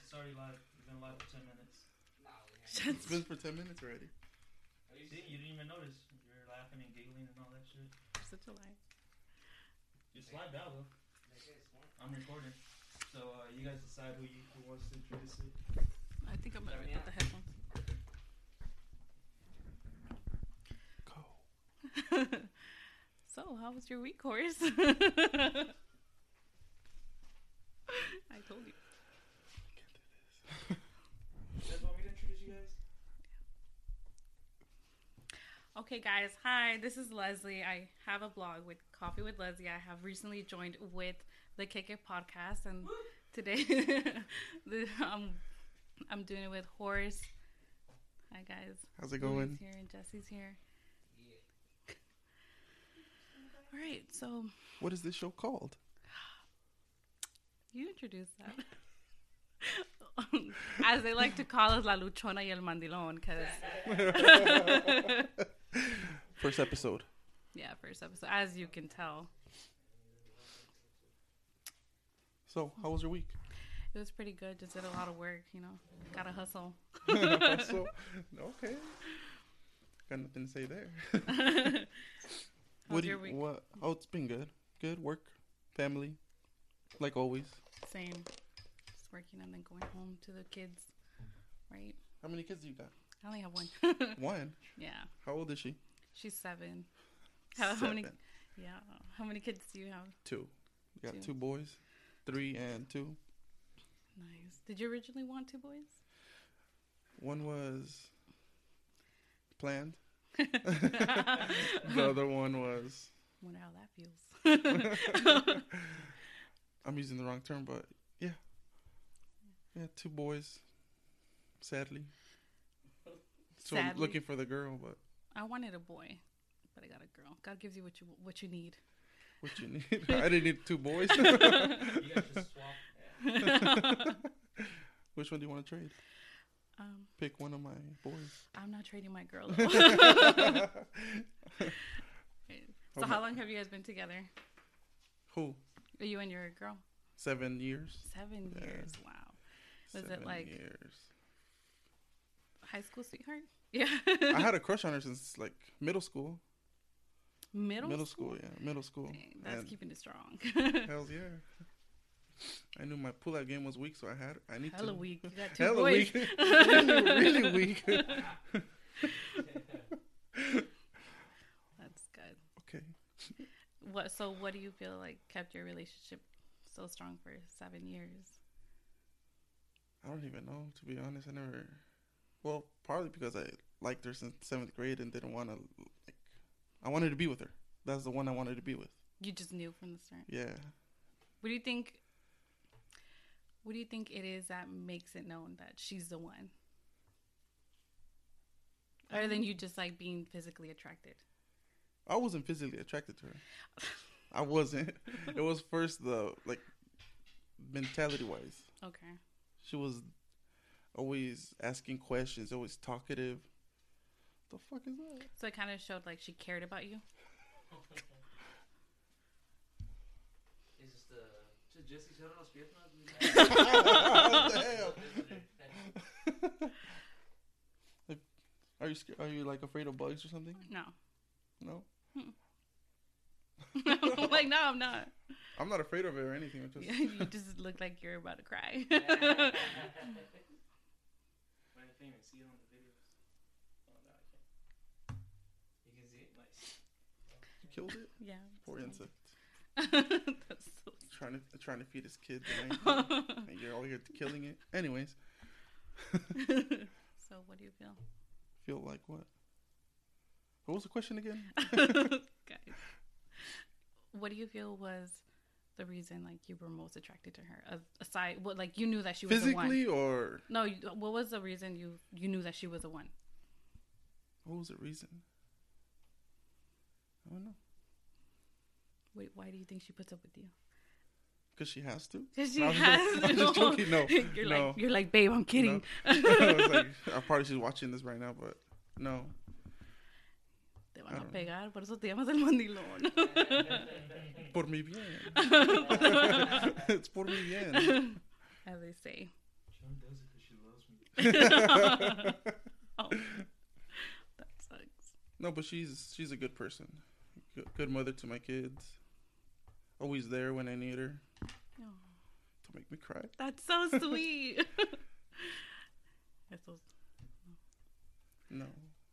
it's already live. We've been live for 10 minutes. It's been for 10 minutes already. See, you didn't even notice. You're laughing and giggling and all that shit. Such a lie. It's live now, though. I'm recording. So, uh, you guys decide who, you, who wants to introduce it. I think I'm better without the headphones. Go. so, how was your week, Horace? I told you. You guys want me to introduce you guys? Okay, guys. Hi, this is Leslie. I have a blog with Coffee with Leslie. I have recently joined with the Kick It podcast, and today the, um, I'm doing it with Horace. Hi, guys. How's it going? Louis here and Jesse's here. All right, so What is this show called? you introduced that. As they like to call us La Luchona y El Mandilón, because, First episode. yeah, first episode, as you can tell, So, how was your week? it was pretty good. Just did a lot of work, you know, gotta hustle. so, okay. Got nothing to say there. How's what do your you, week? what? Oh, it's been good. Good work, family, like always. Same. Just working and then going home to the kids, right? How many kids do you got? I only have one. One. yeah, How old is she? she's seven. How, how many? Seven. Yeah, how many kids do you have? Two. You got Two. two boys, three and two. Nice. Did you originally want two boys? One was planned. the other one was Wonder how that feels. I'm using the wrong term, but yeah. Yeah, two boys. Sadly. So I'm Sadly. looking for the girl, but I wanted a boy, but I got a girl. God gives you what you what you need. what you need? I didn't need two boys. You swap. Which one do you want to trade? Um, Pick one of my boys. I'm not trading my girl. though. so how long have you guys been together? Who? You and your girl? Seven years. Seven Yeah. years. Wow. Was it Seven like- years? High school sweetheart? Yeah. I had a crush on her since like middle school. middle middle school, yeah, middle school. Dang, that's And keeping it strong. Hells yeah. I knew my pull-out game was weak, so I had I need Hella to. weak. You got two Hella boys. weak. really, really weak. That's good. okay. What? So, what do you feel like kept your relationship so strong for seven years? I don't even know, to be honest. I never. Well, partly because I liked her since seventh grade and didn't want to. Like, I wanted to be with her. That's the one I wanted to be with. You just knew from the start. Yeah. What do you think? What do you think it is that makes it known that she's the one? Other than um, you just like being physically attracted. I wasn't physically attracted to her. I wasn't. It was first the like mentality wise. Okay. She was always asking questions, always talkative. The fuck is that? So it kind of showed like she cared about you. Is this the. Just uh, Jesse shut los piernas? Damn. Are you scared? Are you like afraid of bugs or something? No. No, like no, I'm not. I'm not afraid of it or anything. I'm just you just look like you're about to cry. But I can't even see it on the videos. Oh, no, I can't. You can see it? Nice. you killed it. yeah. Poor so- insect. That's so Trying to trying to feed his kids, and, everything, and you're all here killing it. Anyways, so what do you feel? feel like what? What was the question again? Guys. What do you feel was the reason like you were most attracted to her? Aside what like you knew that she was the one. Physically or No, you, what was the reason you you knew that she was the one? what was the reason? I don't know. Wait, why do you think she puts up with you? Because she has to. Because she No, I'm just has. joking. I'm just joking. No, you're no. like you're like, babe, I'm kidding. I was like, I probably she's watching this right now, but no. Te van I a don't pegar, por eso te llamas el mandilón. Por mi bien. it's por mi bien. As they say. Sean does it because she loves me. oh, that sucks. No, but she's she's a good person. Good, good mother to my kids. Always there when I need her Oh, to make me cry. that's so sweet. that's No.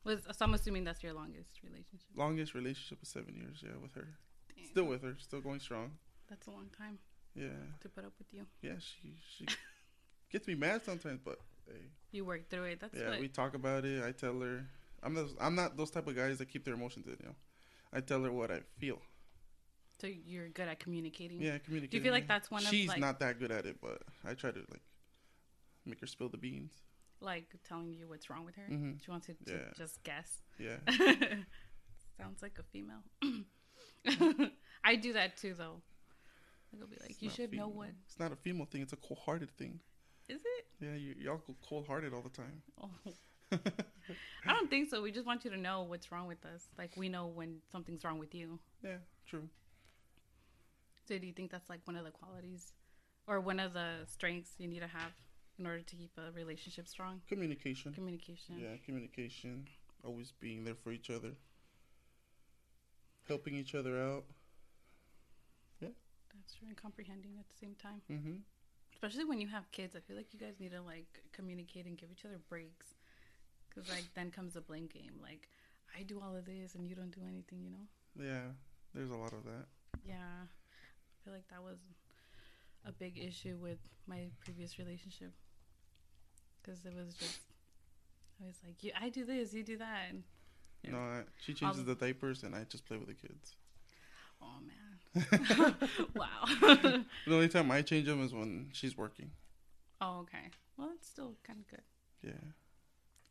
Was, so I'm assuming that's your longest relationship. Longest relationship was seven years, yeah, with her. Damn, Still with her, still going strong. That's a long time Yeah. to put up with you. Yeah, she she gets me mad sometimes, but hey. You work through it. That's Yeah, what. we talk about it. I tell her I'm those, I'm not those type of guys that keep their emotions in, you know. I tell her what I feel. so you're good at communicating. Yeah, communicate. Do you feel like that's one of She's like not that good at it, but I try to like make her spill the beans. Like telling you what's wrong with her? Mhm. She wants you to Yeah. just guess. Yeah. Sounds like a female. I do that too, though. I'll be like, It's you should know what It's not a female thing. It's a cold-hearted thing. is it? Yeah, you, y'all go cold-hearted all the time. Oh. I don't think so. We just want you to know what's wrong with us. Like we know when something's wrong with you. Yeah, true. So do you think that's like one of the qualities, or one of the strengths you need to have in order to keep a relationship strong? Communication. Communication. Yeah, communication. Always being there for each other. Helping each other out. Yeah. That's true. And comprehending at the same time. Mm-hmm. especially when you have kids i feel like you guys need to like communicate and give each other breaks because like then comes the blame game like i do all of this and you don't do anything you know Yeah, there's a lot of that. yeah i feel like that was a big issue with my previous relationship because it was just i was like you i do this you do that and, Yeah. No, I, she changes um, the diapers and I just play with the kids. oh man wow The only time I change them is when she's working. oh okay well it's still kind of good Yeah.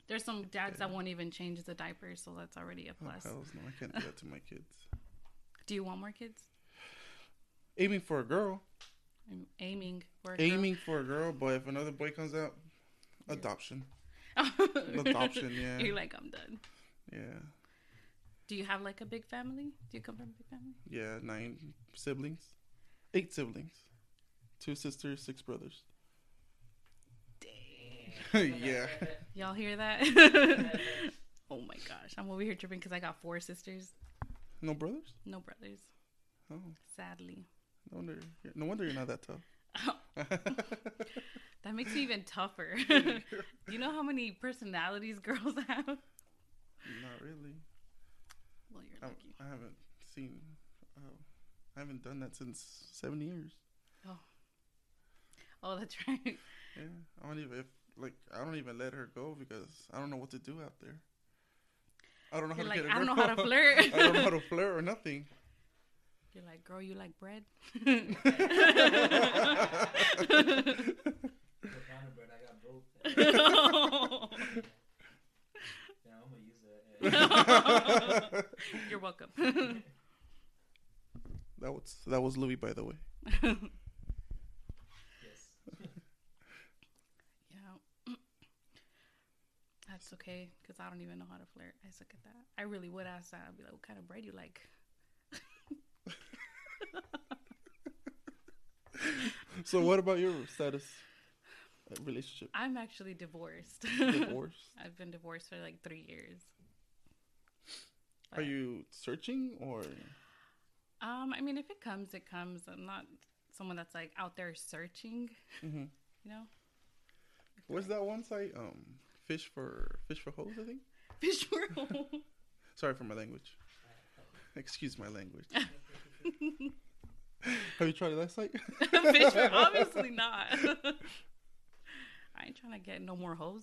there's some dads that won't even change the diapers so that's already a Oh, plus hells no, I can't do that to my kids. do you want more kids Aiming for a girl. I'm aiming for a girl. Aiming for a girl, but if another boy comes out, adoption. Adoption. Yeah. You're like, I'm done. Yeah. Do you have like a big family? Do you come from a big family? Yeah, nine siblings. Eight siblings. Two sisters, six brothers. Dang. yeah. Y'all hear that? oh my gosh. I'm over here tripping because I got four sisters, No brothers? no brothers, Oh, sadly. no wonder. No wonder you're not that tough. That makes me even tougher. Do you know how many personalities girls have? not really. Well, you're I, lucky. I haven't seen. Uh, I haven't done that since seven years. Oh, that's right. Yeah, I don't even if, like I don't even let her go because I don't know what to do out there. I don't know how You're to like, get a I don't know how to flirt. I don't know how to flirt or nothing. You're like, girl, you like bread? What kind of bread? I got both. Yeah, I'm gonna use that. You're welcome. That was that was Louis, by the way. Yes. Yeah. That's okay, because I don't even know how to flirt. I suck at that. I really would ask that. I'd be like, what kind of bread you like? So, what about your status, relationship, I'm actually divorced. divorce? I've been divorced for like three years. Are you searching or? Um, I mean, if it comes, it comes. I'm not someone that's like out there searching, hmm you know? What's that one site? Um, fish for fish for holes I think. Fish for holes Sorry for my language. Excuse my language. Have you tried that site? Fish world. Obviously not. I ain't trying to get no more hoes.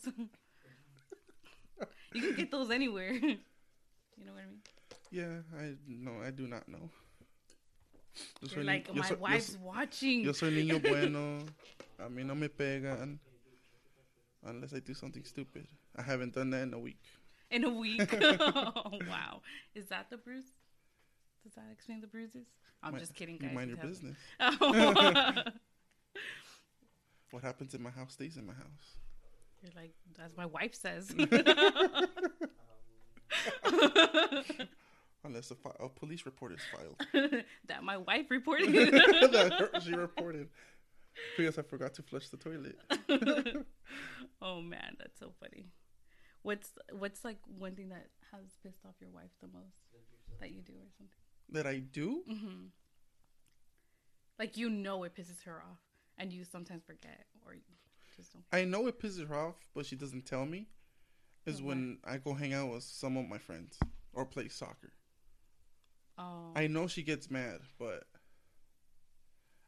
you can get those anywhere. you know what I mean? Yeah, I no, I do not know. Yo soy like, yo my yo wife's watching. Yo soy niño bueno. A mí no me pegan. Unless I do something stupid. I haven't done that in a week. in a week. oh, wow. Is that the bruise? Does that explain the bruises? I'm Mi- just kidding, You guys. mind your hasn't. business. Oh. What happens in my house stays in my house. You're like, as my wife says. Unless a, fi- a police report is filed. that my wife reported. that her- she reported. because I forgot to flush the toilet. oh man, that's so funny. What's what's like one thing that has pissed off your wife the most that you do or something? That I do? Mm-hmm. Like you know it pisses her off, and you sometimes forget or you just don't. I know it pisses her off, but she doesn't tell me. Is What? when I go hang out with some of my friends or play soccer. Oh, I know she gets mad, but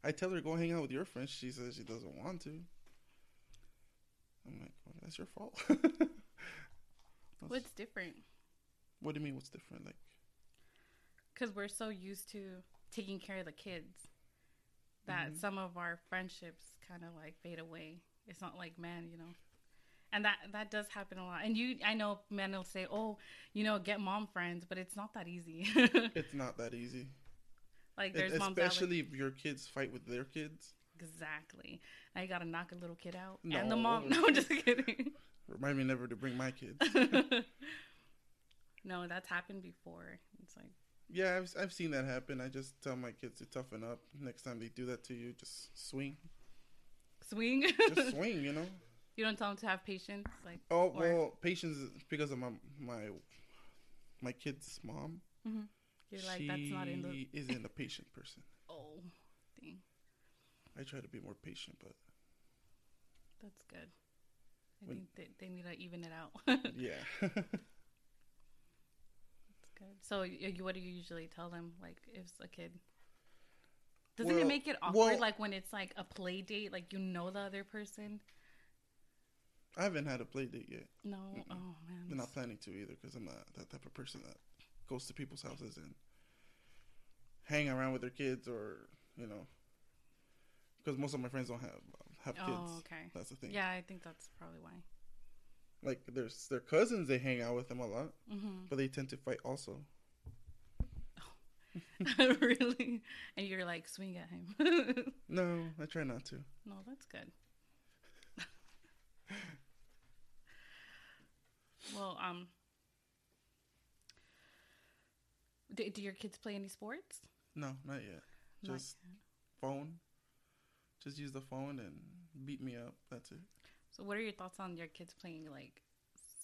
I tell her go hang out with your friends. She says she doesn't want to. I'm like, well, that's your fault. What's different? what do you mean? What's different? Like, Because we're so used to taking care of the kids that Mhm. some of our friendships kind of like fade away. It's not like men, you know. And that that does happen a lot. And you, I know men will say, "Oh, you know, get mom friends," but it's not that easy. it's not that easy. like there's out like, especially if your kids fight with their kids. exactly. Now you got to knock a little kid out and the mom. No, I'm just kidding. Remind me never to bring my kids. no, that's happened before. It's like, Yeah, I've I've seen that happen. I just tell my kids to toughen up. Next time they do that to you, just swing, swing. just swing. You know. you don't tell them to have patience, like. Oh Or- well, patience is because of my my my kid's mom. Mm-hmm. You're like, she that's not in the. He isn't a patient person. Oh, dang. I try to be more patient, but That's good. I When- think they, they need to even it out. Yeah. good. So, you, what do you usually tell them? Like, if it's a kid, doesn't it make it awkward? well- like when it's like a play date, like you know the other person. I haven't had a play date yet. No, Mm-mm. oh man, I'm not planning to either because I'm not that type of person that goes to people's houses and hang around with their kids or you know because most of my friends don't have um, have oh, kids. Oh, okay. That's the thing. Yeah, I think that's probably why. Like there's their cousins they hang out with them a lot, hmm but they tend to fight also. really? And you're like swing at him. No, I try not to. no, that's good. well, um, do, do your kids play any sports? No, not yet. Not Just phone. Just use the phone and beat me up. That's it. So, what are your thoughts on your kids playing like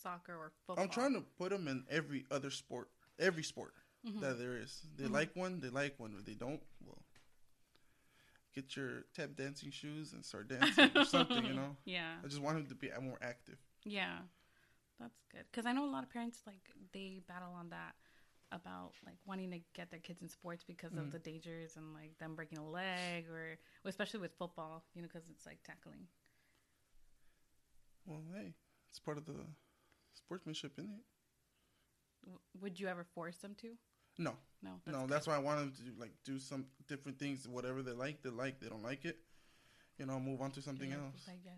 soccer or football? I'm trying to put them in every other sport, every sport Mhm. that there is. They Mhm. like one, they like one. If they don't, well, get your tap dancing shoes and start dancing or something. You know. Yeah, I just want them to be more active. yeah, that's good. Because I know a lot of parents like they battle on that about like wanting to get their kids in sports because of Mhm. the dangers and like them breaking a leg or especially with football, you know, because it's like tackling. Well, hey, it's part of the sportsmanship, isn't it? W- would you ever force them to? No, No, no. That's why I want them to like do some different things. Whatever they like, they like. They don't like it. You know, move on to something You're else. Like, yeah.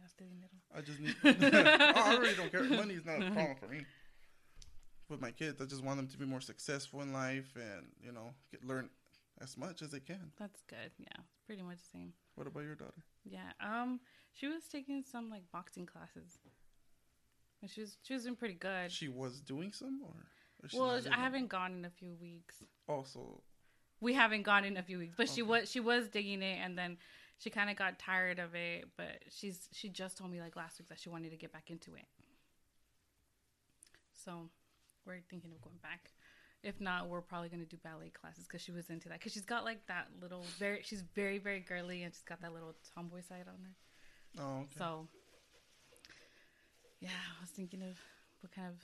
I just need. oh, I really don't care. Money is not a problem for me. With my kids, I just want them to be more successful in life and you know get learn as much as they can. That's good. Yeah, pretty much the same. What about your daughter? Yeah. Um, she was taking some like boxing classes. And she was she was doing pretty good. She was doing some, or, or well, I haven't gone in a few weeks. Also, We haven't gone in a few weeks, but she was she was digging it, and then she kind of got tired of it. But she's she just told me like last week that she wanted to get back into it. So we're thinking of going back. If not, we're probably gonna do ballet classes because she was into that. Because she's got like that little very she's very very girly and she's got that little tomboy side on her. oh, okay. So, yeah, I was thinking of what kind of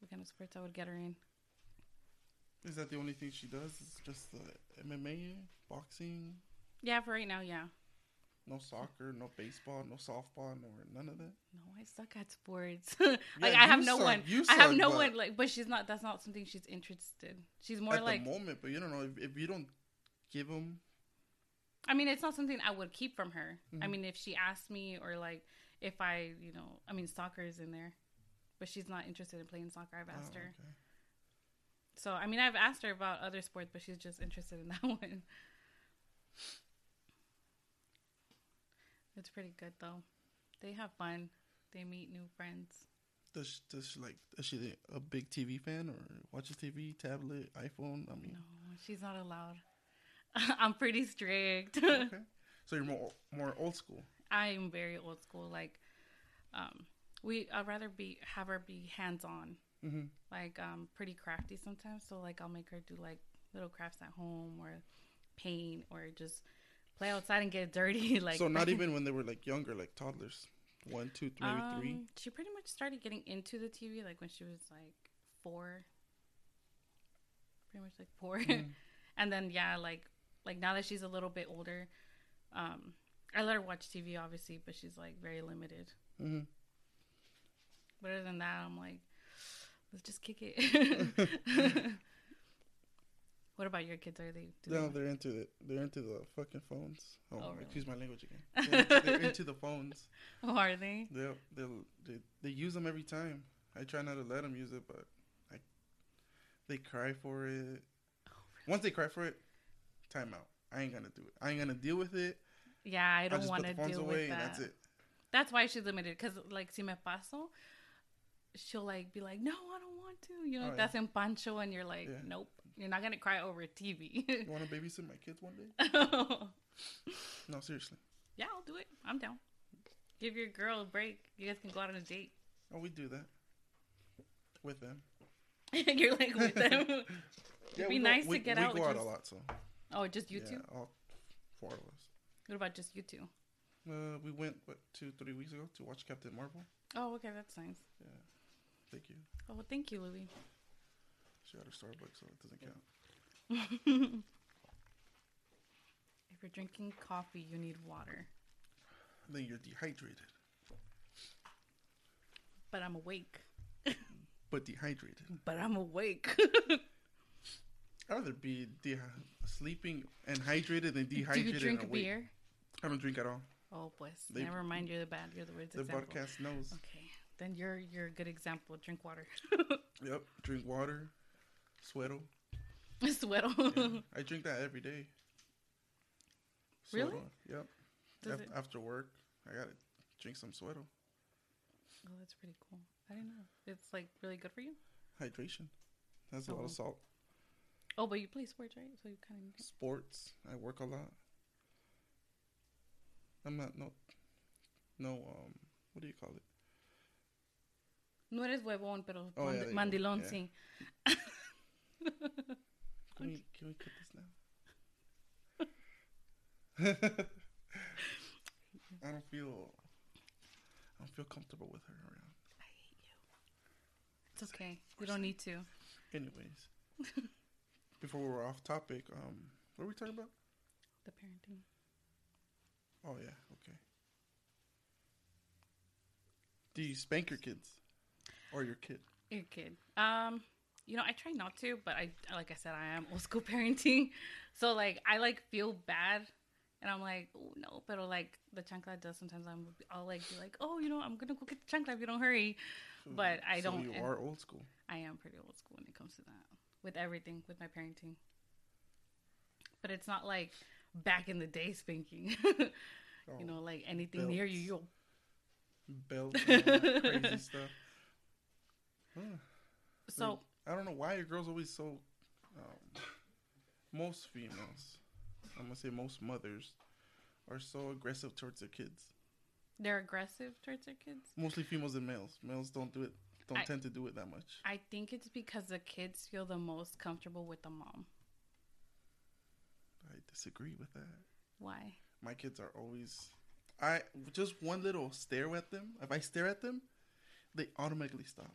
what kind of sports I would get her in. is that the only thing she does? Is just the MMA, boxing, Yeah, for right now, yeah. No soccer, no baseball, no softball, no none of that. No, I suck at sports. like Yeah, I have no suck. one. You I have no but- one. Like, but she's not. That's not something she's interested. She's more At like. the moment, but you don't know if, if you don't give them. I mean, it's not something I would keep from her. I Mhm. mean, if she asked me or like if I, you know, I mean, soccer is in there, but she's not interested in playing soccer. I've asked Oh, her. okay. So I mean, I've asked her about other sports, but she's just interested in that one. It's pretty good though. They have fun. They meet new friends. Does she, does she like? Is she a big TV fan or watches TV, tablet, iPhone? I mean, No, she's not allowed. I'm pretty strict. Okay. So you're more more old school. I'm very old school. Like, um, we I'd rather be have her be hands on. Mm-hmm. Like, um, pretty crafty sometimes. So like, I'll make her do like little crafts at home or paint or just play outside and get dirty. like, so not even when they were like younger, like toddlers, one, two, th- maybe three. Um, She pretty much started getting into the TV like when she was like four. Pretty much like 4 Mhm. and then yeah, like like now that she's a little bit older, um, I let her watch TV obviously, but she's like very limited. Mm-hmm. But other than that, I'm like, let's just kick it. what about your kids? Are they? Do No, they they're into it. They're into the fucking phones. Oh, Oh, really? excuse my language again. They're into, they're into the phones. oh, are they? They they they they use them every time. I try not to let them use it, but I they cry for it. Oh, Once they cry for it, time out. I ain't gonna do it. I ain't gonna deal with it. Yeah, I don't want to the phones deal away with and that. that's it. That's why she's limited. Cause like si me paso, she'll like be like, no, I don't want to. You know, Oh, yeah. that's in pancho, and you're like, Yeah. nope, you're not gonna cry over TV. You want to babysit my kids one day? No, seriously. yeah, I'll do it. I'm down. Give your girl a break. You guys can go out on a date. Oh, we do that with them. you're like with them. Yeah, be we go- nice to we, get we out go out just- a lot, so oh, just you yeah, two. all four of us. What about just you two? Uh, we went what two, three weeks ago to watch Captain Marvel. Oh, okay, that's nice. Yeah, thank you. Oh, well, thank you, Louis. She got her Starbucks, so it doesn't count. If you're drinking coffee, you need water. Then you're dehydrated, But I'm awake. but dehydrated. But I'm awake. I'd rather be de- sleeping and hydrated than Do dehydrated. you drink and awake. beer? I don't drink at all. Oh, pues. They- Never mind. You're the bad. You're the worst The example. podcast knows. Okay, then you're you're a good example. Drink water. Yep, drink water, suero. Suero. Yeah. I drink that every day. Really? Suero, Yep. Does Af- it- After work, I gotta drink some suero. Oh, that's pretty cool. I didn't know. It's like really good for you. Hydration. That's a lot Oh. of salt. Oh, but you play sports, right? So you kind of. Sports. I work a lot. I'm not no no um what do you call it? No eres huevón, pero Oh, mand- go. mandilón, Yeah. sí. Can we can we cut this now? I don't feel I don't feel comfortable with her around. I hate you. It's okay. You don't need to. Anyways. before we were off topic, um what were we talking about? The parenting. Oh yeah, okay. Do you spank your kids? Or your kid? Your kid. Um, you know, I try not to, but I like I said, I am old school parenting. So like I like feel bad and I'm like, oh no, but like the chancla does sometimes I'm I'll like be like, Oh, you know, I'm gonna go get the chancla if you don't hurry. Hmm. But I So don't- you are old school. I am pretty old school when it comes to that. With everything, with my parenting. But it's not like back in the day spanking. Oh, you know, oh, like anything near you, you'll belts and all that crazy stuff. Huh. so I don't know why your girls always so. Um, most females, I'm gonna say most mothers, are so aggressive towards their kids. they're aggressive towards their kids. Mostly females and males. Males don't do it. Don't I- tend to do it that much. I think it's because the kids feel the most comfortable with the mom. I disagree with that. Why? My kids are always. I just one little stare at them. If I stare at them, they automatically stop.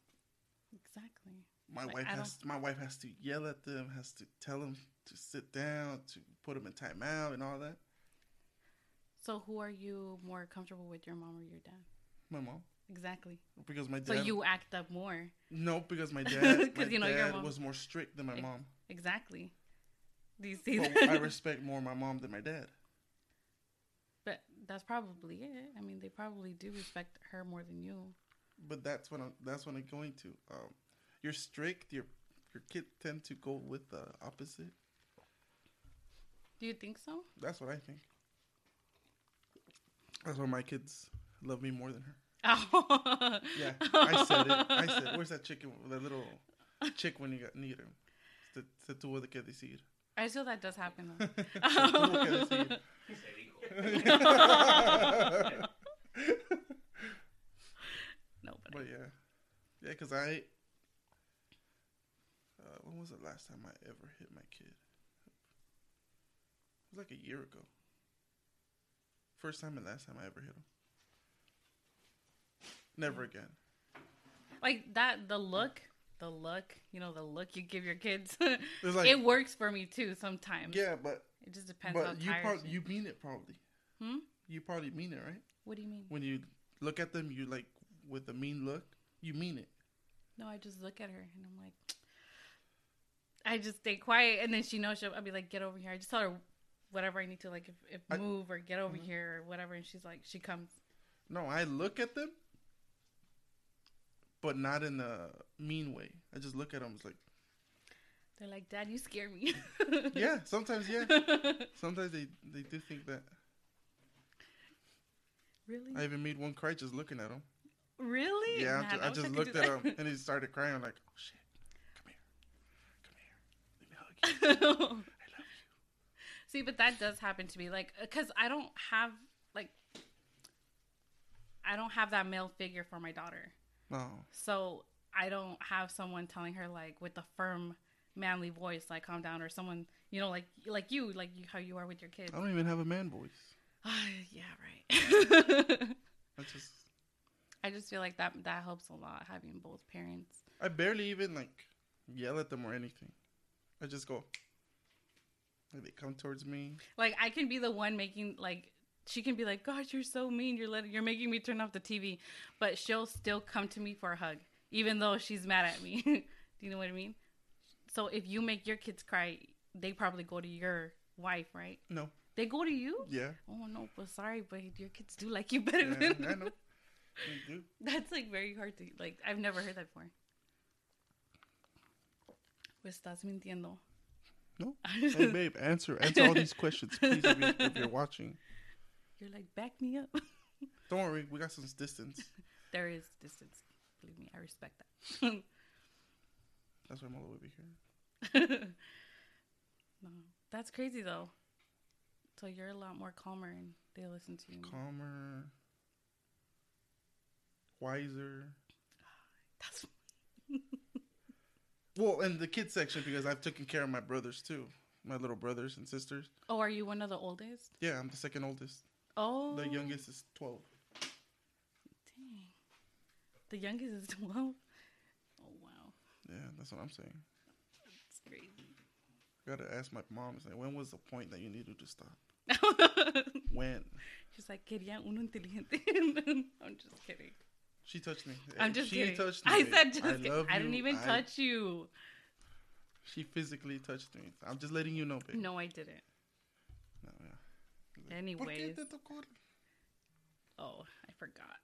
Exactly. My Like, wife has my wife has to yell at them, has to tell them to sit down, to put them in timeout, and all that. So who are you more comfortable with, your mom or your dad? My mom, Exactly. because my dad. So you act up more. no, because my dad. 'Cause my you know your dad mom- was more strict than my mom. Exactly. Do you see that? I respect more my mom than my dad. but that's probably it. I mean, they probably do respect her more than you. But that's what I'm. That's what I'm going to. Um, you're strict. Your your kids tend to go with the opposite. Do you think so? That's what I think. That's why my kids love me more than her. Oh. Yeah, I said it. I said, "Where's that chicken? The little chick when you got need him? Se, se tuvo de que decir." I feel that does happen though. Tuvo que decir. No, but, But yeah, yeah, because I. When was the last time I ever hit my kid? It was like a year ago. First time and last time I ever hit him. Never again. like that the look, the look, you know, the look you give your kids. like, it works for me too sometimes. yeah, but It just depends how but you probably you mean it probably. Hmm? You probably mean it, right? What do you mean? When you look at them, you like with a mean look. You mean it. No, I just look at her and I'm like, I just stay quiet, and then she knows she'll. I'll be like, get over here. I just tell her whatever I need to, like, if, if I- move or get over Mhm. here or whatever, and she's like, she comes. No, I look at them, but not in a mean way. I just look at them. It's like, They're like, Dad, you scare me. yeah. Sometimes, yeah. Sometimes they they do think that. really? I even made one cry just looking at him. really? Yeah, Nah, I, ju- I just looked at him and he started crying. I'm like, oh shit, come here, come here, let me hug you. I love you. See, but that does happen to me. Like, because I don't have like, I don't have that male figure for my daughter, No, so I don't have someone telling her like with a firm, manly voice, like calm down, or someone you know, like like you, like you, how you are with your kids. I don't even have a man voice. yeah, right. I just, I just feel like that that helps a lot having both parents. I barely even like yell at them or anything. I just go. Like they come towards me. Like I can be the one making like she can be like, "Gosh, you're so mean. You're letting you're making me turn off the TV," but she'll still come to me for a hug, even though she's mad at me. Do you know what I mean? So if you make your kids cry, they probably go to your wife, right? No, They go to you. yeah, Oh no, but sorry, but your kids do like you better yeah than I know. They do. That's like very hard to like. I've never heard that before. Pues estás mintiendo. No. Hey babe, answer answer all these questions, please. If you're, if you're watching, You're like, back me up. don't worry, we got some distance. there is distance. Believe me, I respect that. That's why I'm all the way over here. no, that's crazy though. So you're a lot more calmer and they listen to you. Calmer, wiser. That's Well, in the kids section because I've taken care of my brothers too, my little brothers and sisters. oh, are you one of the oldest? Yeah, I'm the second oldest. Oh, The youngest is twelve. Dang. The youngest is twelve. Oh wow, Yeah, that's what I'm saying. that's crazy. Gotta ask my mom. Say, when was the point that you needed to stop? When? She's like, quería uno inteligente. I'm just kidding. She touched me. I'm just she kidding. touched me. I said just I love I didn't you. even I- touch you. She physically touched me. I'm just letting you know, babe. No, I didn't. No, yeah. ¿Por qué Anyways. Oh, I forgot.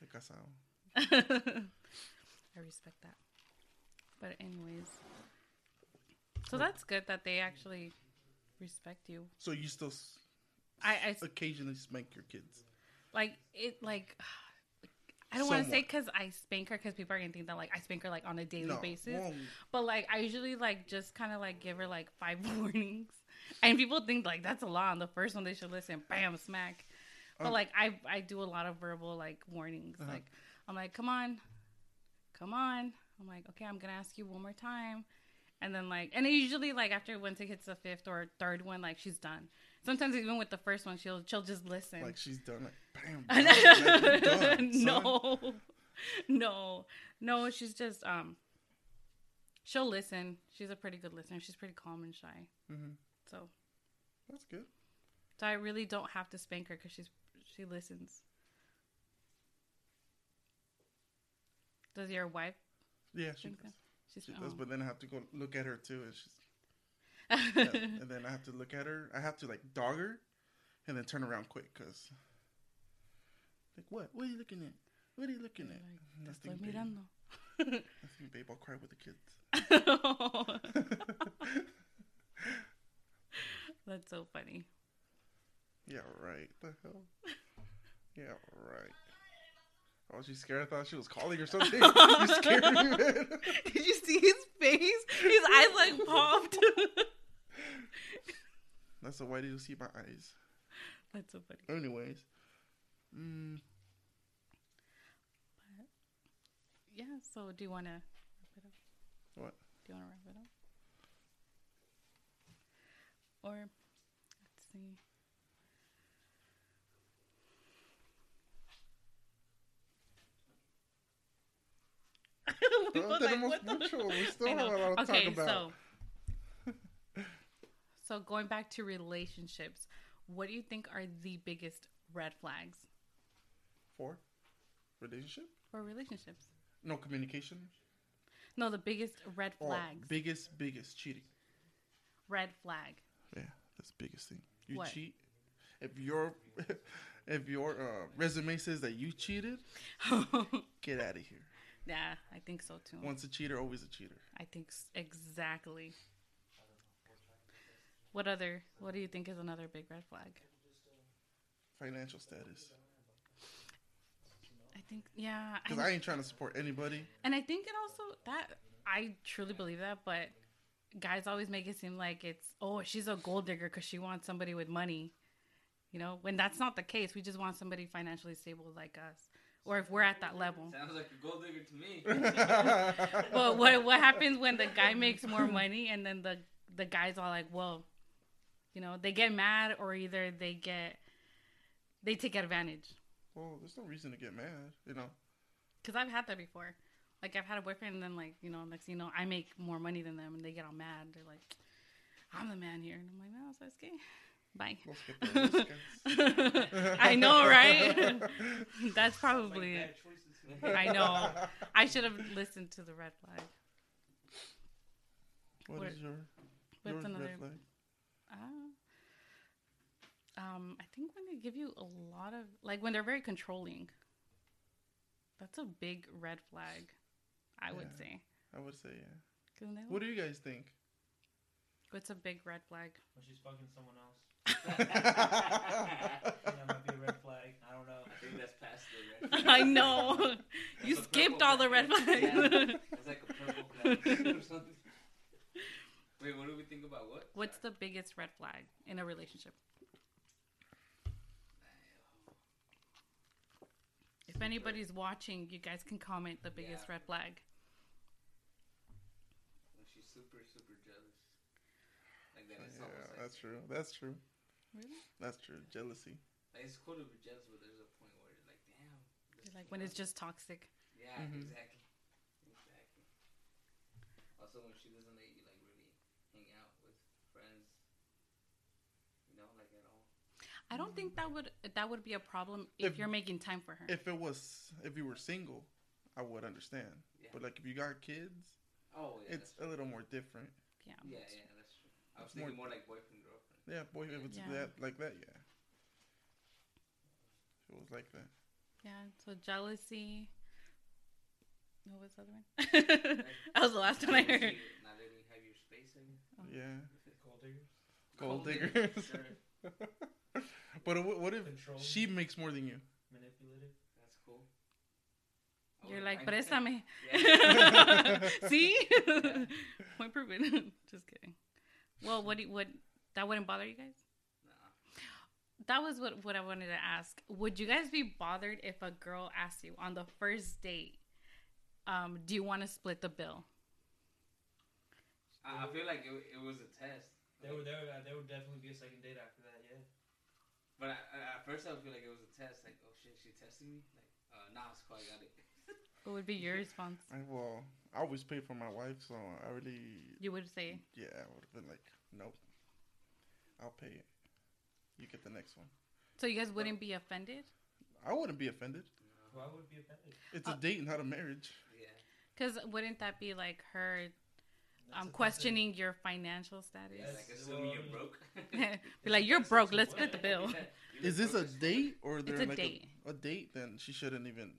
Te casado. I respect that. But anyways, so that's good that they actually respect you. So you still s- I, I occasionally spank your kids. like it. Like I don't want to say because I spank her because people are gonna think that like I spank her like on a daily No. basis. well, But like I usually like just kind of like give her like five warnings, and people think like that's a lot. On the first one, they should listen. Bam, smack. But Um, like I I do a lot of verbal like warnings. Uh-huh. Like I'm like, come on, come on. I'm like, okay, I'm gonna ask you one more time, and then like, and usually like after once it hits the fifth or third one, like she's done. Sometimes even with the first one, she'll she'll just listen. like she's done. Like bam. bam, done, no, no, no. She's just um. She'll listen. She's a pretty good listener. She's pretty calm and shy. Mhm. So, That's good. so I really don't have to spank her because she's she listens. Does your wife Yeah, she does. She oh. does, but then I have to go look at her too, and she's yeah, and then I have to look at her. I have to like dog her, and then turn around quick, cause like what? What are you looking at? What are you looking at? Like, "Te Nothing, estoy babe. mirando. Nothing, babe. I'll cry with the kids. That's so funny. yeah, right. The hell. Yeah, right. Oh, she's scared. I thought she was calling or something. you scared me, man. Did you see his face? His eyes like popped. That's a white you see my eyes. That's so funny. Anyways, mm, Yeah. So do you want to wrap it up? What? Do you want to wrap it up? Or let's see. We like, what the- mucho. We still have a lot to okay, talk about. so so going back to relationships, what do you think are the biggest red flags For relationship, for relationships? no communication. No, the biggest red Or flags. biggest, biggest cheating. red flag. Yeah, that's the biggest thing. You What? cheat. If your if your uh, resume says that you cheated, get out of here. yeah, I think so too. Once a cheater, always a cheater. I think s- exactly. What other? What do you think is another big red flag? Financial status. I think yeah, Because I ain't trying to support anybody. and I think it also that I truly believe that, but guys always make it seem like it's oh she's a gold digger because she wants somebody with money, you know, when that's not the case. We just want somebody financially stable like us, or if we're at that level. Sounds like a gold digger to me. But what what happens when the guy makes more money and then the the guys all like, well, you know, they get mad or either they get they take advantage. Well, there's no reason to get mad, you know. Because I've had that before. Like I've had a boyfriend and then like you know next thing you know I make more money than them and they get all mad. They're like, I'm the man here and I'm like, no, so it's okay. Bye. Let's get. I know, right? That's probably bad it. I know. I should have listened to the red flag. What What- is your, What's your another? red flag? Ah. Um, I think when they give you a lot of like when they're very controlling. That's a big red flag, I would say. I would say, yeah. they- What do you guys think? What's a big red flag? When she's fucking someone else. That might be a red flag. I don't know. I think that's past the red. flag. I know. You skipped all the red flags. Yeah, it's like a purple flag or something. Wait, what do we think about what? What's the biggest red flag in a relationship? If anybody's watching, you guys can comment the biggest Yeah. red flag. When she's super, super jealous. Like that. It's Yeah, almost like, that's true. That's true. Really? That's true. Jealousy. like it's cool to be jealous, but there's a point where you're like, damn. this Like when it's just toxic. Yeah, Mhm. exactly. Exactly. Also, when she doesn't let you like really hang out with friends, you know, like at all. I don't think that would that would be a problem if, If- you're making time for her. If it was, if you were single, I would understand. Yeah. But like if you got kids, Oh, yeah. it's a little more different. yeah. Yeah, yeah, that's true. I was It's more- thinking more like boyfriend girlfriend. Yeah, boy, if it's Yeah. that like that, yeah. If it was like that. Yeah. So jealousy. What was the other one? that was the last one I heard. you- Not letting you have your space. I. Oh. Yeah. Gold diggers. Gold Gold diggers. Sure. but what, what if Control. she makes more than you? Manipulative. That's cool. I You're wouldn't like, mind. préstame. Yeah. See? Yeah. Point proven. Just kidding. Well, what do you, what that wouldn't bother you guys? Nah. That was what what I wanted to ask. Would you guys be bothered if a girl asked you on the first date, um, do you want to split the bill? I, I feel like it, it was a test. There would, there, would, uh, there would definitely be a second date after that, yeah. But I, I, at first, I would feel like it was a test. Like, oh shit, she testing me. Like, uh, nah, it's cool. I got it. What would be your response? I, well, I always pay for my wife, so I really, You would say, yeah, I would have been like, nope, I'll pay it. You get the next one. so you guys wouldn't be offended? I wouldn't be offended. Why would be offended? It's a Uh, date, not a marriage. Yeah. Because wouldn't that be like her That's a- questioning your financial status? Yeah, Yes. like assuming you're broke. be like, you're broke. Let's split the bill. Is this a date or It's a like date. A, a date? Then she shouldn't even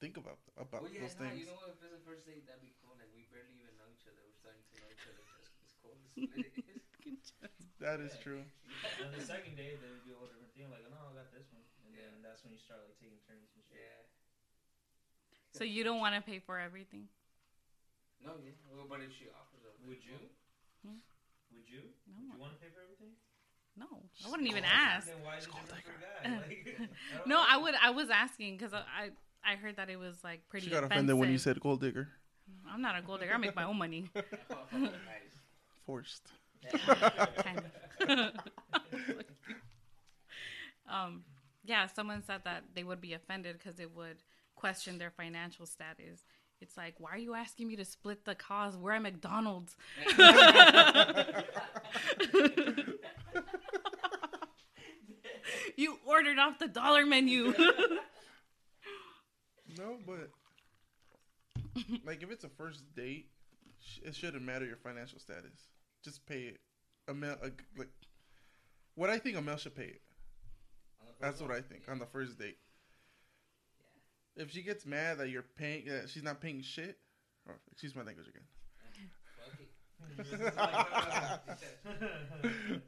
think about about Well, yeah, those nah, things. you know what? If it's a first date, that'd be cool. Like we barely even know each other. We're starting to know each other. Just it's cool. Let's split it. That is Yeah. true. And the second day, then it'd be a whole different thing. Like, no, I got this one. And then that's when you start, like, taking turns and shit. yeah. So you don't want to pay for everything? No, yeah. Well, but if she offers a Would you? Hmm? Would you? No. Would you want to pay for everything? No, I wouldn't even Then ask. why did you for digger. Like, don't No, know. I would. I was asking because I, I I heard that it was like pretty. She got offensive. offended when you said gold digger. I'm not a gold digger. I make my own money. nice. Forced. kind of. um, yeah, someone said that they would be offended because it would question their financial status. It's like, why are you asking me to split the cost? We're at McDonald's. you ordered off the dollar menu. No, but like if it's a first date, it shouldn't matter your financial status. Just pay it. A male, a, like what I think a male should pay it. On the first That's what? I think on the first date. If she gets mad that you're paying, that she's not paying shit. Oh, excuse my language again.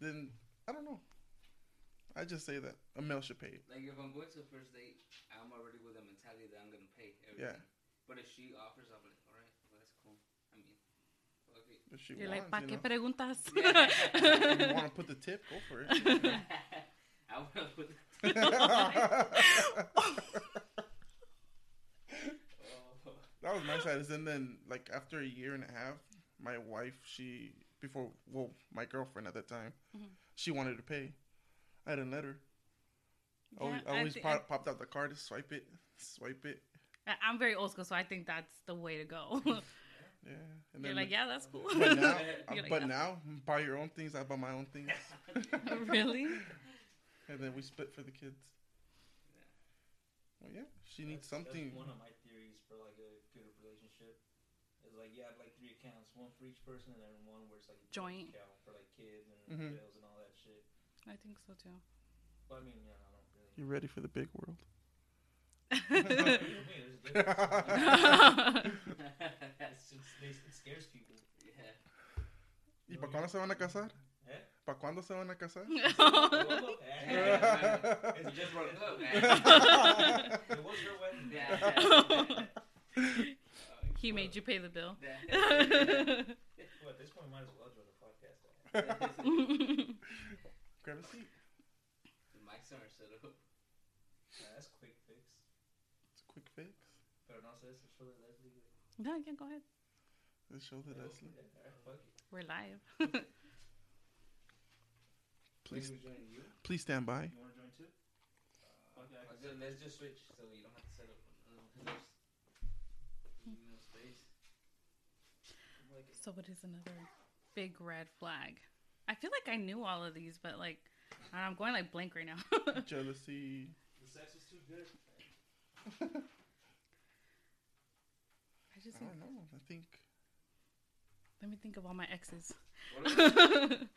Then I don't know. I just say that a male should pay. Like if I'm going to a first date, I'm already with a mentality that I'm gonna pay everything. Yeah. But if she offers, I'll be like, all right, well, that's cool. I mean, fuck it. If she You're like, wants, ¿pa you qué know. preguntas? If you want to put the tip, go for it. I wanna put. Oh. that was my side. And then, like after a year and a half, my wife, she before, well, my girlfriend at that time, Mhm. she wanted to pay. I didn't let her. Yeah, always I always thi- pop, popped out the card, to swipe it, swipe it. I'm very old school, so I think that's the way to go. Yeah, and You're like, yeah, that's cool. But now, You're like, but now, buy your own things. I buy my own things, really? And then we split for the kids. Yeah. Well, yeah, she needs something. That's one of my theories for like a good relationship. Is like you have like three accounts, one for each person, and then one where it's like a Joint. account for like kids and Mhm. bills and all that shit. I think so too. But I mean, yeah, I don't really. You ready for the big world? What do you mean? There's a difference. It's just, it scares people. yeah. ¿Y para cuándo se van a casar? ¿Para cuándo se van a casar? It's just broke up. It was your wedding. Yeah. he made you pay the bill. Well, at this point, might as well join the podcast. Grab a seat. The mics aren't set up. Yeah, that's quick fix. It's a quick fix. Pero no sé, se show de Leslie. no, yeah, go ahead. Let's show the Oh, Leslie. yeah, alright, fuck it. We're live. Please, Maybe we join you. please stand by. You want to join too? Fuck yeah, I can just, let's just switch so you don't have to set up uh, another there's you space. so, what is another big red flag? I feel like I knew all of these, but like, I don't know, I'm going like blank right now. Jealousy. The sex was too good. I just I think, don't know. I think let me think of all my exes. What about,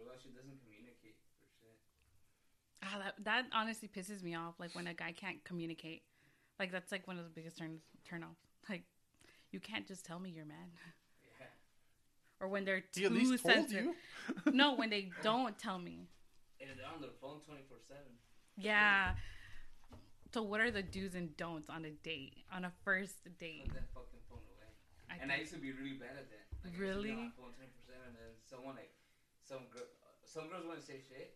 what about she doesn't communicate for shit? Ah, that that honestly pisses me off. Like when a guy can't communicate, like that's like one of the biggest turn turn offs. Like you can't just tell me you're mad, Yeah. or when they're he too at least told sensitive. you. no, when they don't tell me. And they're on their phone 24 7. Yeah. So what are the do's and don'ts on a date, on a first date? Put that fucking phone away. I and I used to be really bad at that. Like, I used to be Really? on my phone 24 7 and then someone like, some girl, uh, some girls wouldn't say shit,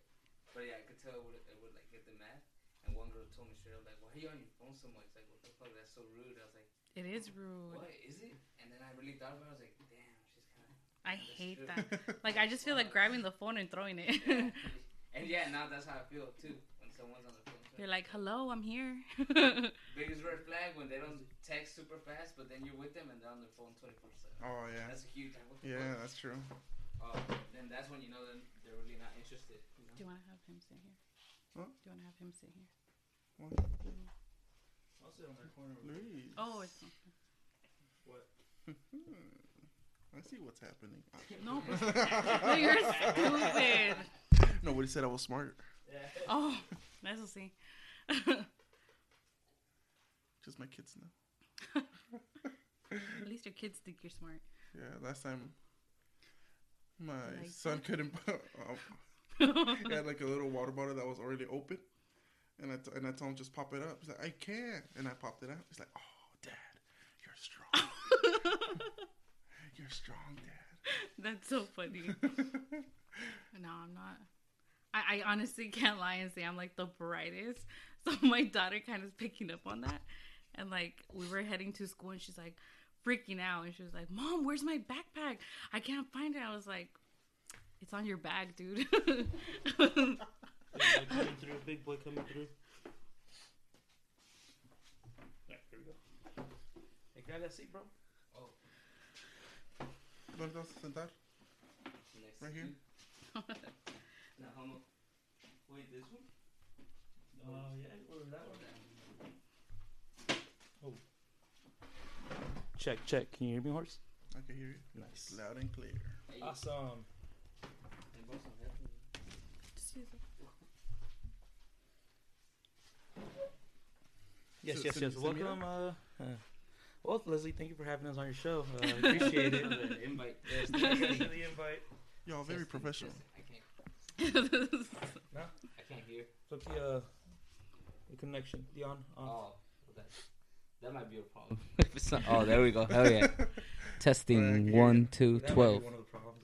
but yeah, I could tell it would, it would like get them mad. And one girl told me straight up, like, why are you on your phone so much? Like, what the fuck? That's so rude. I was like, it is rude. what is it? And then I really thought about it. I was like, damn, she's kind of. I hate true. that. Like I just feel like grabbing the phone and throwing it. Yeah. and yeah, now that's how I feel too when someone's on the phone. You're like, "Hello, I'm here." biggest red flag when they don't text super fast, but then you're with them and they're on their phone 24 7. Oh yeah. That's a huge. Like, Yeah, fuck? that's true. Oh, then that's when you know that they're really not interested. You know? Do you want to have him sit here? Huh? Do you want to have him sit here? I'll sit on that corner. with you. Luis. Oh, it's What? Hmm. I see what's happening. no. no, you're stupid. Nobody said I was smart. Yeah. Oh, let's see. Just my kids know. At least your kids think you're smart. Yeah, last time my Like son that? couldn't. Um, he had like a little water bottle that was already open, and I t- and I told him just pop it up. He's like, I can't, and I popped it out. He's like, Oh, Dad, you're strong. you're strong, Dad. That's so funny. no, I'm not. I, I honestly can't lie and say I'm like the brightest. So my daughter kind of picking up on that. And like we were heading to school and she's like freaking out and she was like, Mom, where's my backpack? I can't find it. I was like, It's on your bag, dude. Big boy coming through. Big boy coming through. Yeah, here we go. Hey, grab that seat, bro. ¿Dónde vas a sentar? Next Right here? No, how much? Wait, this one? Oh, yeah, or that one. Oh. Check, check. Can you hear me, horse? I can hear you. Nice. Loud and clear. Awesome. can you borrow some headphones? Yes, yes, yes. Welcome. Uh, uh, well, Leslie, thank you for having us on your show. Uh, appreciate it. The invite. yes, thank you for the invite. Y'all very Testing, professional. testing. I can't. No, I can't hear. so the uh, the connection, the on, on. Oh, that that might be a problem. if it's not, oh, there we go. Hell yeah. Testing Right, one, two, That might be twelve. one of the problems.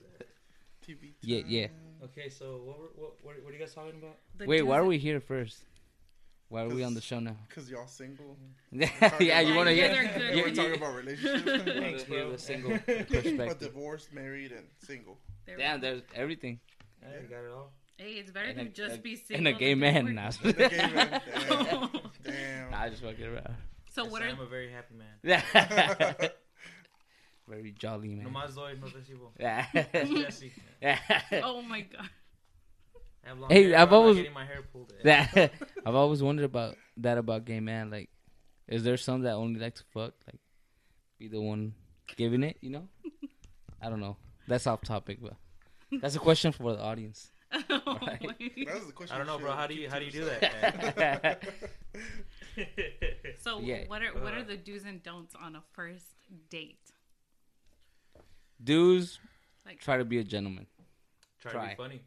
TV. Yeah, yeah. Okay, so what were, what, what, what are you guys talking about? The Wait, why are we here first? Why are we on the show now? Cause y'all single. yeah, talking you want to hear? guys are good. You Yeah, want to talk about relationships? Thanks, Hear bro. the single but perspective. divorced, married, and single. There we Damn, go. there's everything. Hey, you got it all. Hey, it's better And to a- just a- be single. And a gay than man. divorced. Nah, The gay man. Damn. Damn. nah, I just fucking around. So Yes, what I are am a very happy man. Yeah. Very jolly No man. más doy, no recibo. Yeah. Jesse. Oh my god. I have long Hey, hair, I've but I'm not always- getting my hair pulled. that I've always wondered about that about gay man. Like, is there some that only like to fuck, like, be the one giving it? You know? I don't know. That's off topic, but that's a question for the audience. Oh Right. my- That was the question. I don't know, bro. How do you how do you do that? So Yeah. what are what Uh. are the do's and don'ts on a first date? Do's Like- try to be a gentleman. Try, Try. to be funny.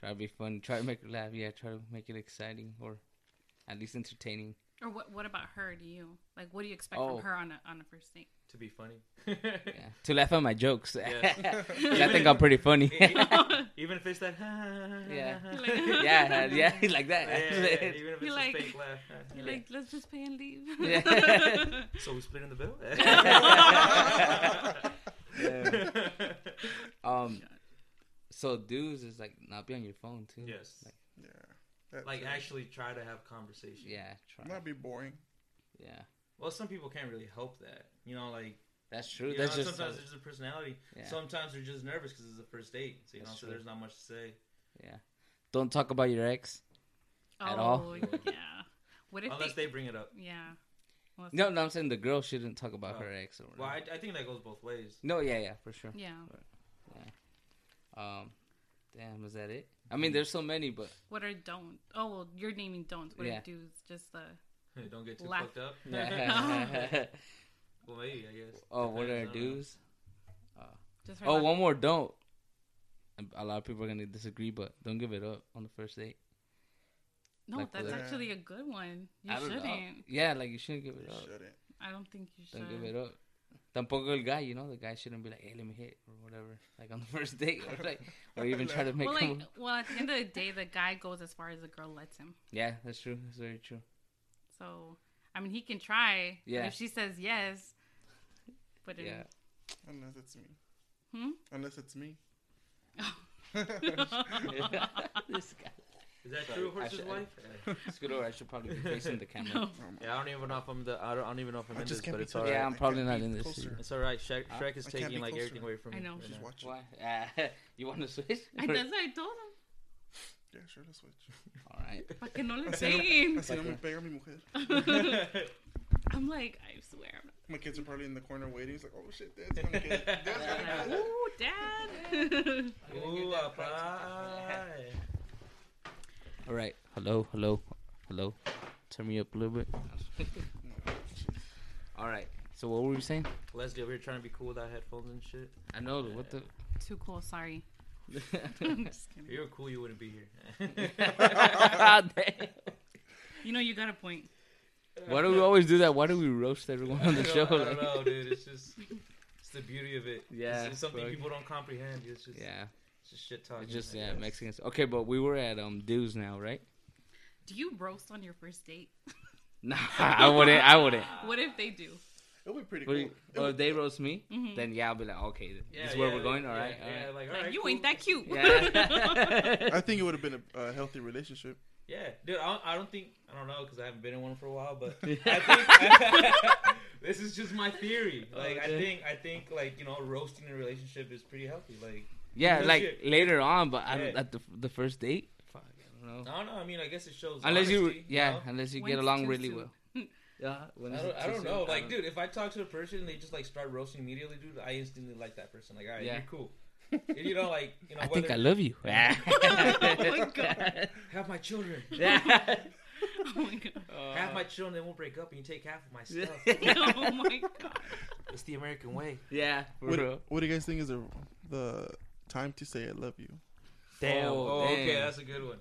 Try to be funny. Try to make her laugh. Yeah, try to make it exciting or at least entertaining. Or what what about her? Do you like what do you expect Oh. from her on a on a first date? To be funny. Yeah, to laugh at my jokes. Yeah. 'Cause I think I'm pretty funny. Even if it's that. Yeah. Like- yeah, yeah, like that. Yeah, yeah, yeah, even if You it's like- a fake laugh. You're like, let's just pay and leave. Yeah. so we split in the bill. um, so dudes is like not be on your phone too. yes. Like, Yeah. That's Like it. actually try to have conversation. yeah, try. Not be boring. Yeah, Well, some people can't really help that. You know, like that's true. That's know, just sometimes it's just a personality. yeah. Sometimes they're just nervous because it's the first date. So you That's know, so there's not much to say. yeah. Don't talk about your ex. At oh, all? yeah. What if Unless they, they bring it up. Yeah. Unless- No, no, I'm saying the girl shouldn't talk about Oh. her ex or Well. I, I think that goes both ways. no, yeah, yeah, for sure. Yeah. Yeah. Um, damn, is that it? I mean, there's so many, but What are don't? Oh well, you're naming don'ts. What Yeah. are do's? Just the Don't get too Laugh. fucked up. yeah. well, maybe I guess. oh, what are I don't dudes? just her Oh, laugh- one more don't. A lot of people are gonna disagree, but don't give it up on the first date. No, like that's actually a good one. You I shouldn't. know. Yeah, like you shouldn't give You it up. shouldn't. I don't think you should. Don't give it up. Tampoco el guy, you know, the guy shouldn't be like, "Hey, let me hit" or whatever, like on the first date, or like, or even try to make Well, like, well, at the end of the day, the guy goes as far as the girl lets him. Yeah, that's true. That's very true. So, I mean, he can try. Yeah. If she says yes, but Yeah. Unless it's me. Hmm? Unless it's me. this guy. Is that Sorry, true, I Horse's should- wife? Scooter, I should probably be facing the camera. No. Yeah, I don't even know if I'm the. I don't, I don't even know if I'm I in just this, can't but be it's touched. alright. Yeah, I'm I probably can't not be in this closer. either. It's alright. Shrek, Huh? Shrek is I can't taking be like closer. everything away from me. I me. know. right Just now. watch. Why? Uh, you want to switch? I, that's what I told him. Yeah, sure, let's switch. All right. Pa' que no le Así no, peguen. así no me pega mi mujer. I'm like, I swear. I'm. My kids are probably in the corner waiting. It's like, oh shit, dad's gonna get it. Dad's gonna get it. Ooh, dad. Ooh, apay. All right. Hello, hello, hello. Turn me up a little bit. All right. So what were we saying? Leslie over here trying to be cool without headphones and shit. I know what the. Too cool. Sorry. I'm just If you were cool, you wouldn't be here. You know, you got a point. Why do we always do that? Why do we roast everyone on the I show? don't, I Like- don't know, dude. It's just It's the beauty of it. Yeah, it's, it's something fuck. people don't comprehend. It's just Yeah, it's just shit talking. it's just yeah. Mexicans. Okay, but we were at um Dudes now, right? Do you roast on your first date? Nah, I wouldn't. I wouldn't. What if they do? It'll be pretty What cool. you- well, if they roast me, Mhm. then yeah, I'll be like, okay, Yeah, this is where yeah, we're going. All yeah, right, yeah, all right. like, Like, all right, you cool. ain't that cute. Yeah. I think it would have been a, a healthy relationship. Yeah, dude. I don't, I don't think I don't know because I haven't been in one for a while, but I think this is just my theory. Like I think I think like you know roasting in a relationship is pretty healthy. Like yeah, Because like you- later on, but I Yeah. don't, at the the first date, fuck, I don't know. I don't know. I mean, I guess it shows Unless you, honesty, yeah, know? unless you When's get along really soon? well. Yeah, when I don't, I don't know. Like, don't- dude, if I talk to a person and they just like start roasting immediately, dude, I instantly like that person. Like, all right, Yeah. you're cool. And, you know, like, you know, I think I love you. oh my god. have my children, yeah. Oh my god. have my children, oh then we'll break up and you take half of my stuff. oh my god. it's the American way. yeah, for What, real. what do you guys think is the the time to say I love you? Damn. Oh, Oh, okay, damn. that's a good one.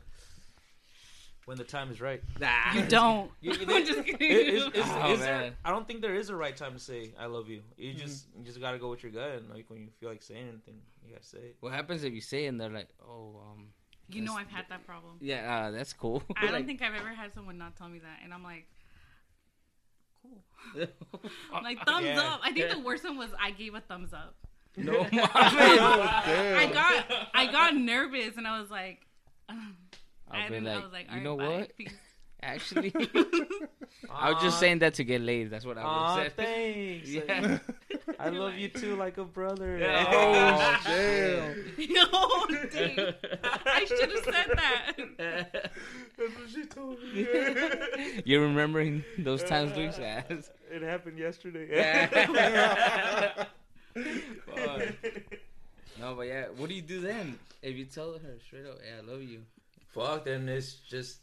When the time is right. Nah. You don't. You- you- I'm just kidding. Is, is, is, Oh, is there. I don't think there is a right time to say I love you. You just you just gotta go with your gut and like when you feel like saying anything, you gotta say it. What happens if you say it and they're like, oh, um, you know I've had that problem. yeah, uh, that's cool. I don't Like- think I've ever had someone not tell me that, and I'm like, cool. Like thumbs Yeah. up. I think the worst one was I gave a thumbs up. No, Damn. I got I got nervous, and I was like, um, I, didn't- like, I was like, you "Alright, know bye, what? peace." Actually, I was just saying that to get laid. That's what I Aw, would say. thanks. Yeah. I love you too, like a brother. Oh, damn. no, dude. I should have said that. That's what she told me. You're remembering those times, Luis? Yes. It happened yesterday. Fuck. no, but yeah, what do you do then if you tell her straight up, "Hey, I love you"? Fuck, then it's just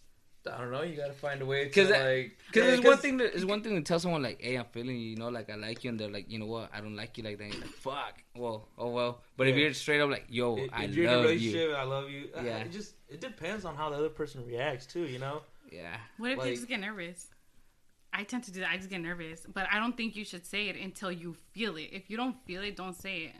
I don't know. You gotta find a way to 'Cause I- like. Because yeah, it's one thing. To, it's one thing to tell someone like, "Hey, I'm feeling you," you know, like I like you, and they're like, "You know what? I don't like you like that." You're like, "Fuck." Well, oh well. But if Yeah. you're straight up like, "Yo, If, I if you're in a love you," relationship, I love you. uh, Yeah. It just it depends on how the other person reacts too. You know. yeah, What if you Like- just get nervous? I tend to do that. I just get nervous, but I don't think you should say it until you feel it. If you don't feel it, don't say it.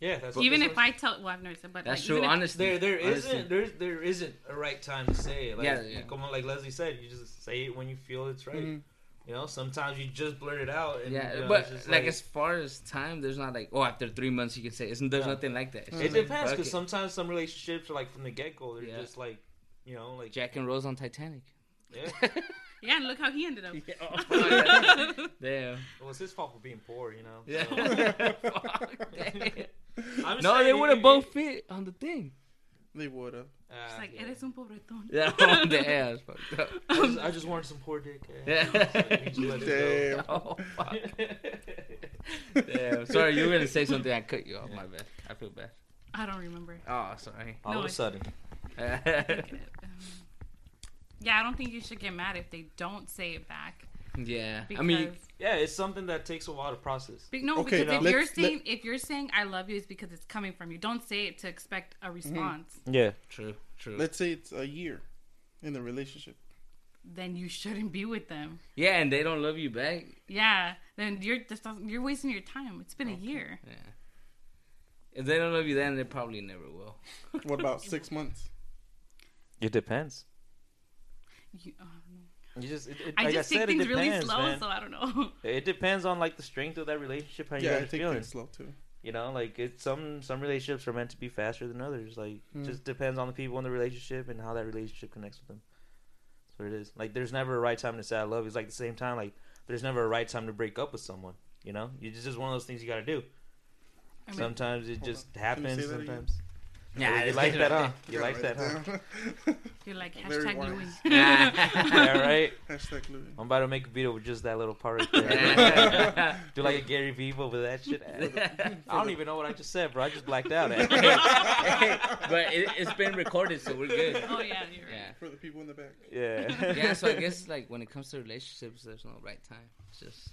Yeah, that's even if I tell, well, I've never said, but that's like, true. even if- Honestly, There, there Honestly. isn't, there, there isn't a right time to say it. Like, Yeah, yeah. Come on, like Leslie said, you just say it when you feel it's right. Mhm. You know, sometimes you just blurt it out. And, Yeah, you know, but it's just like, as far as time, there's not like, oh, after three months you can say. Isn't there's No. nothing like that? It's it like, depends because sometimes some relationships are like from the get go. They're Yeah. just like, you know, like Jack and Rose on Titanic. yeah. yeah, and look how he ended up. Yeah, oh, fuck. Damn. Well, it's his fault for being poor, you know. Yeah. so- Fuck, damn. No, saying, they you- would have both fit on the thing. They would have. Ah, She's like, yeah. eres un pobretón. Yeah, on the ass. Fucked up. I just, I just wanted some poor dick. Yeah. You just let it Damn. Oh, fuck. Damn. Sorry, you were gonna say something. I cut you off. My bad. I feel bad. I don't remember. Oh, sorry. All No, of a sudden. Yeah, I don't think you should get mad if they don't say it back. yeah. Because, I mean, Yeah, it's something that takes a while to process. be- no, Okay, because if let's- you're let- saying if you're saying I love you, it's because it's coming from you. Don't say it to expect a mm-hmm. response. Yeah. true, true. Let's say it's a year in the relationship. Then you shouldn't be with them. yeah, and they don't love you back. Yeah, then you're just you're wasting your time. It's been a year. Yeah. If they don't love you then, they probably never will. What about six months? It depends. You, uh, You just, it, it, I like just I said, take it things really slow, man. so I don't know. It depends on like the strength of that relationship, how you yeah, I guys take feeling. things slow too. You know, like it's some some relationships are meant to be faster than others. Like Mm. it just depends on the people in the relationship and how that relationship connects with them. That's what it is. Like there's never a right time to say I love. you. It's like the same time like there's never a right time to break up with someone. You know, it's just just one of those things you got to do. I mean, Sometimes it just on. happens. Sometimes. again? Sometimes. Yeah, you it's like that, right huh? You like that, huh? you're like Very hashtag. Louis. yeah, right. Hashtag Louis. I'm about to make a video with just that little part right there. Do like a Gary Vee but with that shit. I don't even know what I just said, bro. I just blacked out. Eh? but it, it's been recorded, so we're good. Oh yeah, you're right. Yeah. For the people in the back. yeah. Yeah, so I guess like when it comes to relationships, there's no right time. It's just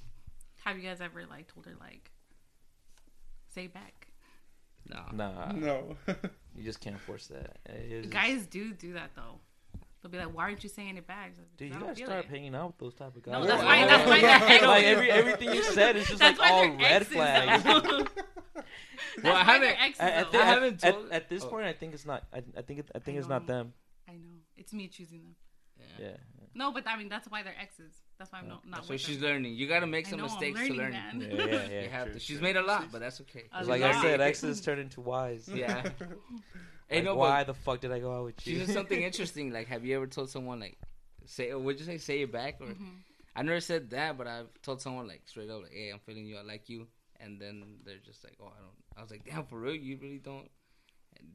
Have you guys ever like told her like say back? No. Nah, No. you just can't force that. It is- Guys do do that though. They'll be like, "Why aren't you saying it back?" Like, Dude, you don't gotta feel start it." hanging out with those type of guys. No, that's why. That's why they're exes. like every everything you said is just That's like all red exes, flags. though. Well, That's I haven't- exes. I, I, though. think, I haven't at, told- at this oh. point, I think it's not. I, I think it, I think I it's not them. I know it's me choosing them. Yeah. Yeah. No, but I mean that's why they're exes. That's why I'm not. not That's what she's them. learning. You gotta make I some know, mistakes learning, to learn. man. Yeah, yeah, yeah. you have true, to. She's true. made a lot, but that's okay. A It's like I lot. said, exes turn into Ys. Yeah. Hey, Hey, no, why the fuck did I go out with you? she you? said something interesting. Like, have you ever told someone like, say, would you say, say it back, or Mhm. I never said that, but I've told someone like straight up, like, hey, I'm feeling you, I like you, and then they're just like, oh, I don't. I was like, damn, for real, you really don't.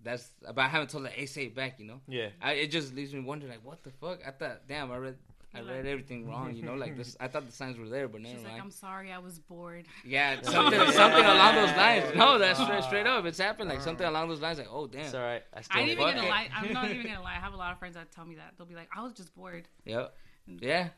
That's, but I haven't told like, hey, say it back, you know. yeah. I, it just leaves me wondering, like, what the fuck? I thought, damn, I read, I read like- everything wrong, you know. Like this, I thought the signs were there, but never She's like, mind. I'm sorry, I was bored. Yeah, something, something along those lines. No, that's straight, uh-huh. straight up. It's happened. Like something along those lines. Like, oh damn. It's all right. I still I ain't even gonna it. lie. I'm not even gonna lie. I have a lot of friends that tell me that. They'll be like, I was just bored. Yep. Yeah.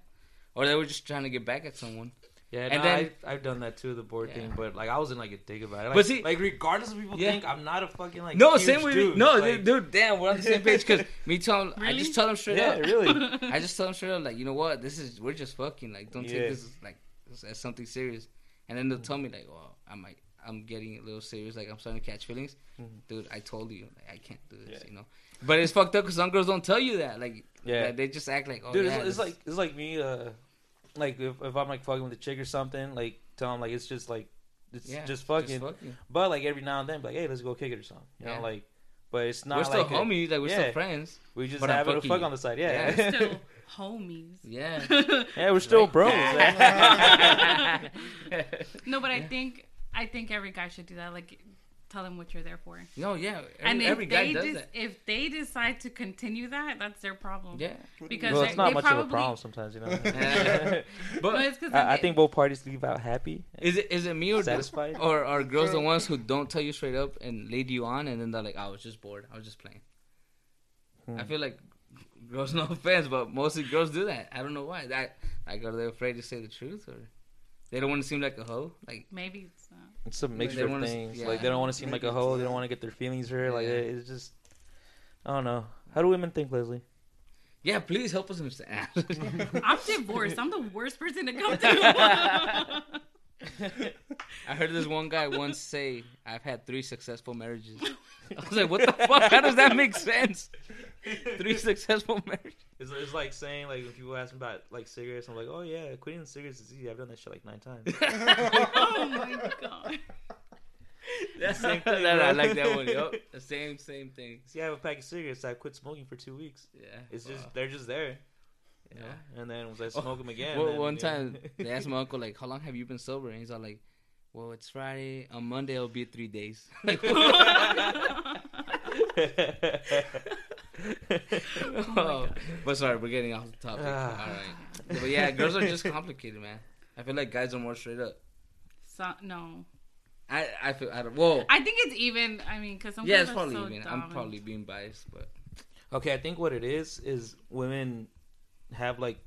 Or they were just trying to get back at someone. Yeah, And no, then- I've, I've done that too, the bored Yeah. thing. But like, I wasn't like a dick about it. Like, But see- like regardless of people Yeah. think, I'm not a fucking like no, huge same with me. dude. No, like, dude, dude, damn, we're on the same page. Because me tell 'em- I Really? just tell them straight Yeah, up. really. I just tell them straight up, like, you know what? This is we're just fucking. Like, don't Yeah. take this like as- as something serious. And then they'll tell me like, well, I might, I'm getting a little serious. Like, I'm starting to catch feelings. Mhm. Dude, I told you, like, I can't do this. Yeah. You know. But it's fucked up because some girls don't tell you that. Like, Yeah. that they just act like, oh, dude, yeah, it's, it's like it's like me. Uh, like if, if I'm like fucking with a chick or something, like tell them like it's just like it's yeah, just fucking. fucking. But like every now and then, be like hey, let's go kick it or something. You Yeah. know, like. But it's not we're still like a- homies. Like, we're yeah. still friends. we just but have a fuck on the side. Yeah, Yeah. Still homies. Yeah. yeah, we're still Right. bros. No, but I think I think every guy should do that. Like, tell them what you're there for. no, yeah. Every, and if every guy they does des- that. if they decide to continue that, that's their problem. Yeah. Because well, they- it's not they much of a probably- problem sometimes, you know. No, But it's 'cause I, I think both parties leave out happy, is it is it me or satisfied. or are girls the ones who don't tell you straight up and lead you on, and then they're like, "I was just bored. I was just playing." Hmm. I feel like girls, no offense, but mostly girls do that. I don't know why. That like, are they afraid to say the truth, or they don't want to seem like a hoe? Like, maybe it's not. It's a mixture of wanna things. yeah. Like they don't want to seem like a hoe. They don't want to get their feelings hurt. Like Yeah. it- it's just, I don't know. How do women think, Leslie? yeah, please help us understand. I'm divorced. I'm the worst person to come to. I heard this one guy once say, "I've had three successful marriages." I was like, "What the fuck? How does that make sense?" Three successful marriages. It's, it's like saying like when people ask me about like cigarettes, I'm like, oh yeah, quitting cigarettes is easy. I've done that shit like nine times. oh my god. That's the same thing. That- I like that one. Yup, the same same thing. See, I have a pack of cigarettes. I quit smoking for two weeks. Yeah, It's just they're just there. You know? Yeah. And then once I Oh, smoke them again. Well, then, one yeah. time they asked my uncle like, "How long have you been sober?" And he's all like, "Well, it's Friday. On Monday it'll be three days." Like, oh, but sorry, we're getting off the topic. Ah. all right, but yeah, girls are just complicated, man. I feel like guys are more straight up. So, no. I I feel I don't. Whoa. I think it's even. I mean, because some yeah, it's probably so even. dumb I'm probably being biased, but okay, I think what it is is women have like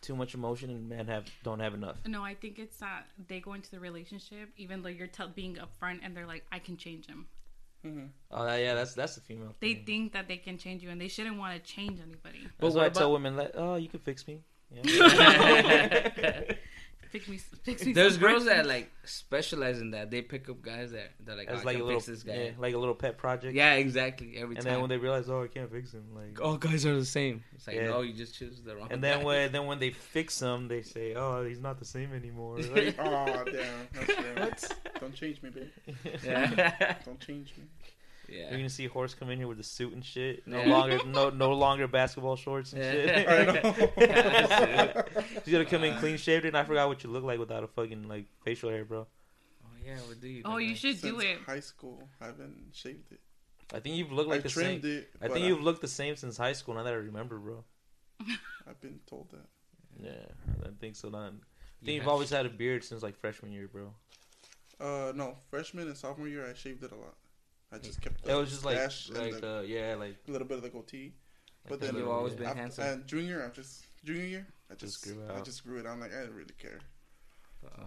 too much emotion and men have don't have enough. No, I think it's that they go into the relationship even though you're tell being upfront and they're like, I can change him. Hmm Oh that- yeah, that's that's the female. They thing. think that they can change you and they shouldn't want to change anybody. That's But why I what tell women like, oh, you can fix me. Yeah. Fix me, fix me. there's girls bricks. that like specialize in that. They pick up guys that they're like, As oh, like I a can little, fix this yeah, guy. like a little pet project. Yeah, exactly. Every And time. then when they realize, oh, I can't fix him, like, all guys are the same. It's like Yeah. no, you just choose the wrong. and then guy. when then when they fix him, they say, oh, he's not the same anymore. Like, Oh damn, that's real. Don't change me, babe. yeah, Don't change me. You're gonna see Horse come in here with a suit and shit. No Yeah. longer, no, no longer basketball shorts and I shit. know. He's gonna come in clean shaved, and I forgot what you look like without a fucking like facial hair, bro. Oh yeah, what do you? Oh, you should do it. high school, I haven't shaved it. I think you've looked like I the trimmed same. it. I but think you've looked the same since high school. Now that I remember, bro. I've been told that. Yeah, I think so. Then I think You you've have- always had a beard since like freshman year, bro. Uh, no, freshman and sophomore year, I shaved it a lot. I just kept. It was just like like the- uh, yeah, like. a little bit of the goatee. But then You've always been After- handsome. And junior, I'm just junior year. I just, Just grew I out. just grew it. I'm like, I didn't really care. Uh,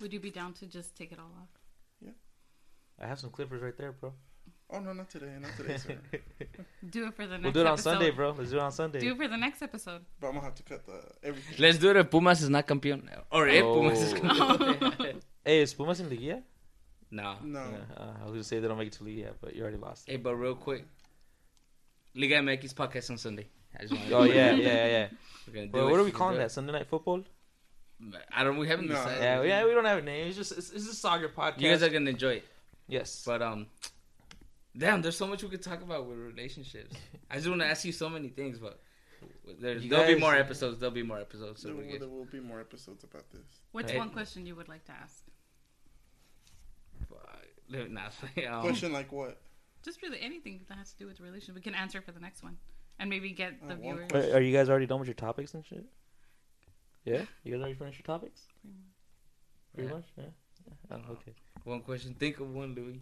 Would you be down to just take it all off? Yeah. I have some clippers right there, bro. Oh no, not today, not today, sir. Do it for the next we'll do it on episode. Sunday, bro. Let's do it on Sunday. Do it for the next episode. but I'm gonna have to cut the everything. Let's do it if Pumas is not campeón. Or if Pumas is Oh. campeón. Hey, is Pumas in Liguilla? No. No, Yeah, uh, I was gonna say they don't make it to Liguilla, but you already lost. Hey, but real quick. Liga MX podcast on Sunday. I just wanted to- Oh yeah, yeah, yeah. yeah. We're gonna do Well, it. what are we calling that? Sunday night football? I don't. We haven't No. decided. Yeah, yeah. We don't have a name. It's just it's, it's a soccer podcast. You guys are gonna enjoy it. yes. But um, damn, there's so much we could talk about with relationships. I just want to ask you so many things, but there's, there'll be more episodes. There'll be more episodes. So there, will, there will be more episodes about this. What's Hey. one question you would like to ask? Fuck. Nah, um, Question like what? Just really anything that has to do with the relationship. We can answer for the next one, and maybe get Uh, the one viewers. question. Are, are you guys already done with your topics and shit? Yeah, you guys already finished your topics? Pretty Yeah. much. Yeah. yeah. Oh, okay. One question. Think of one, Louis.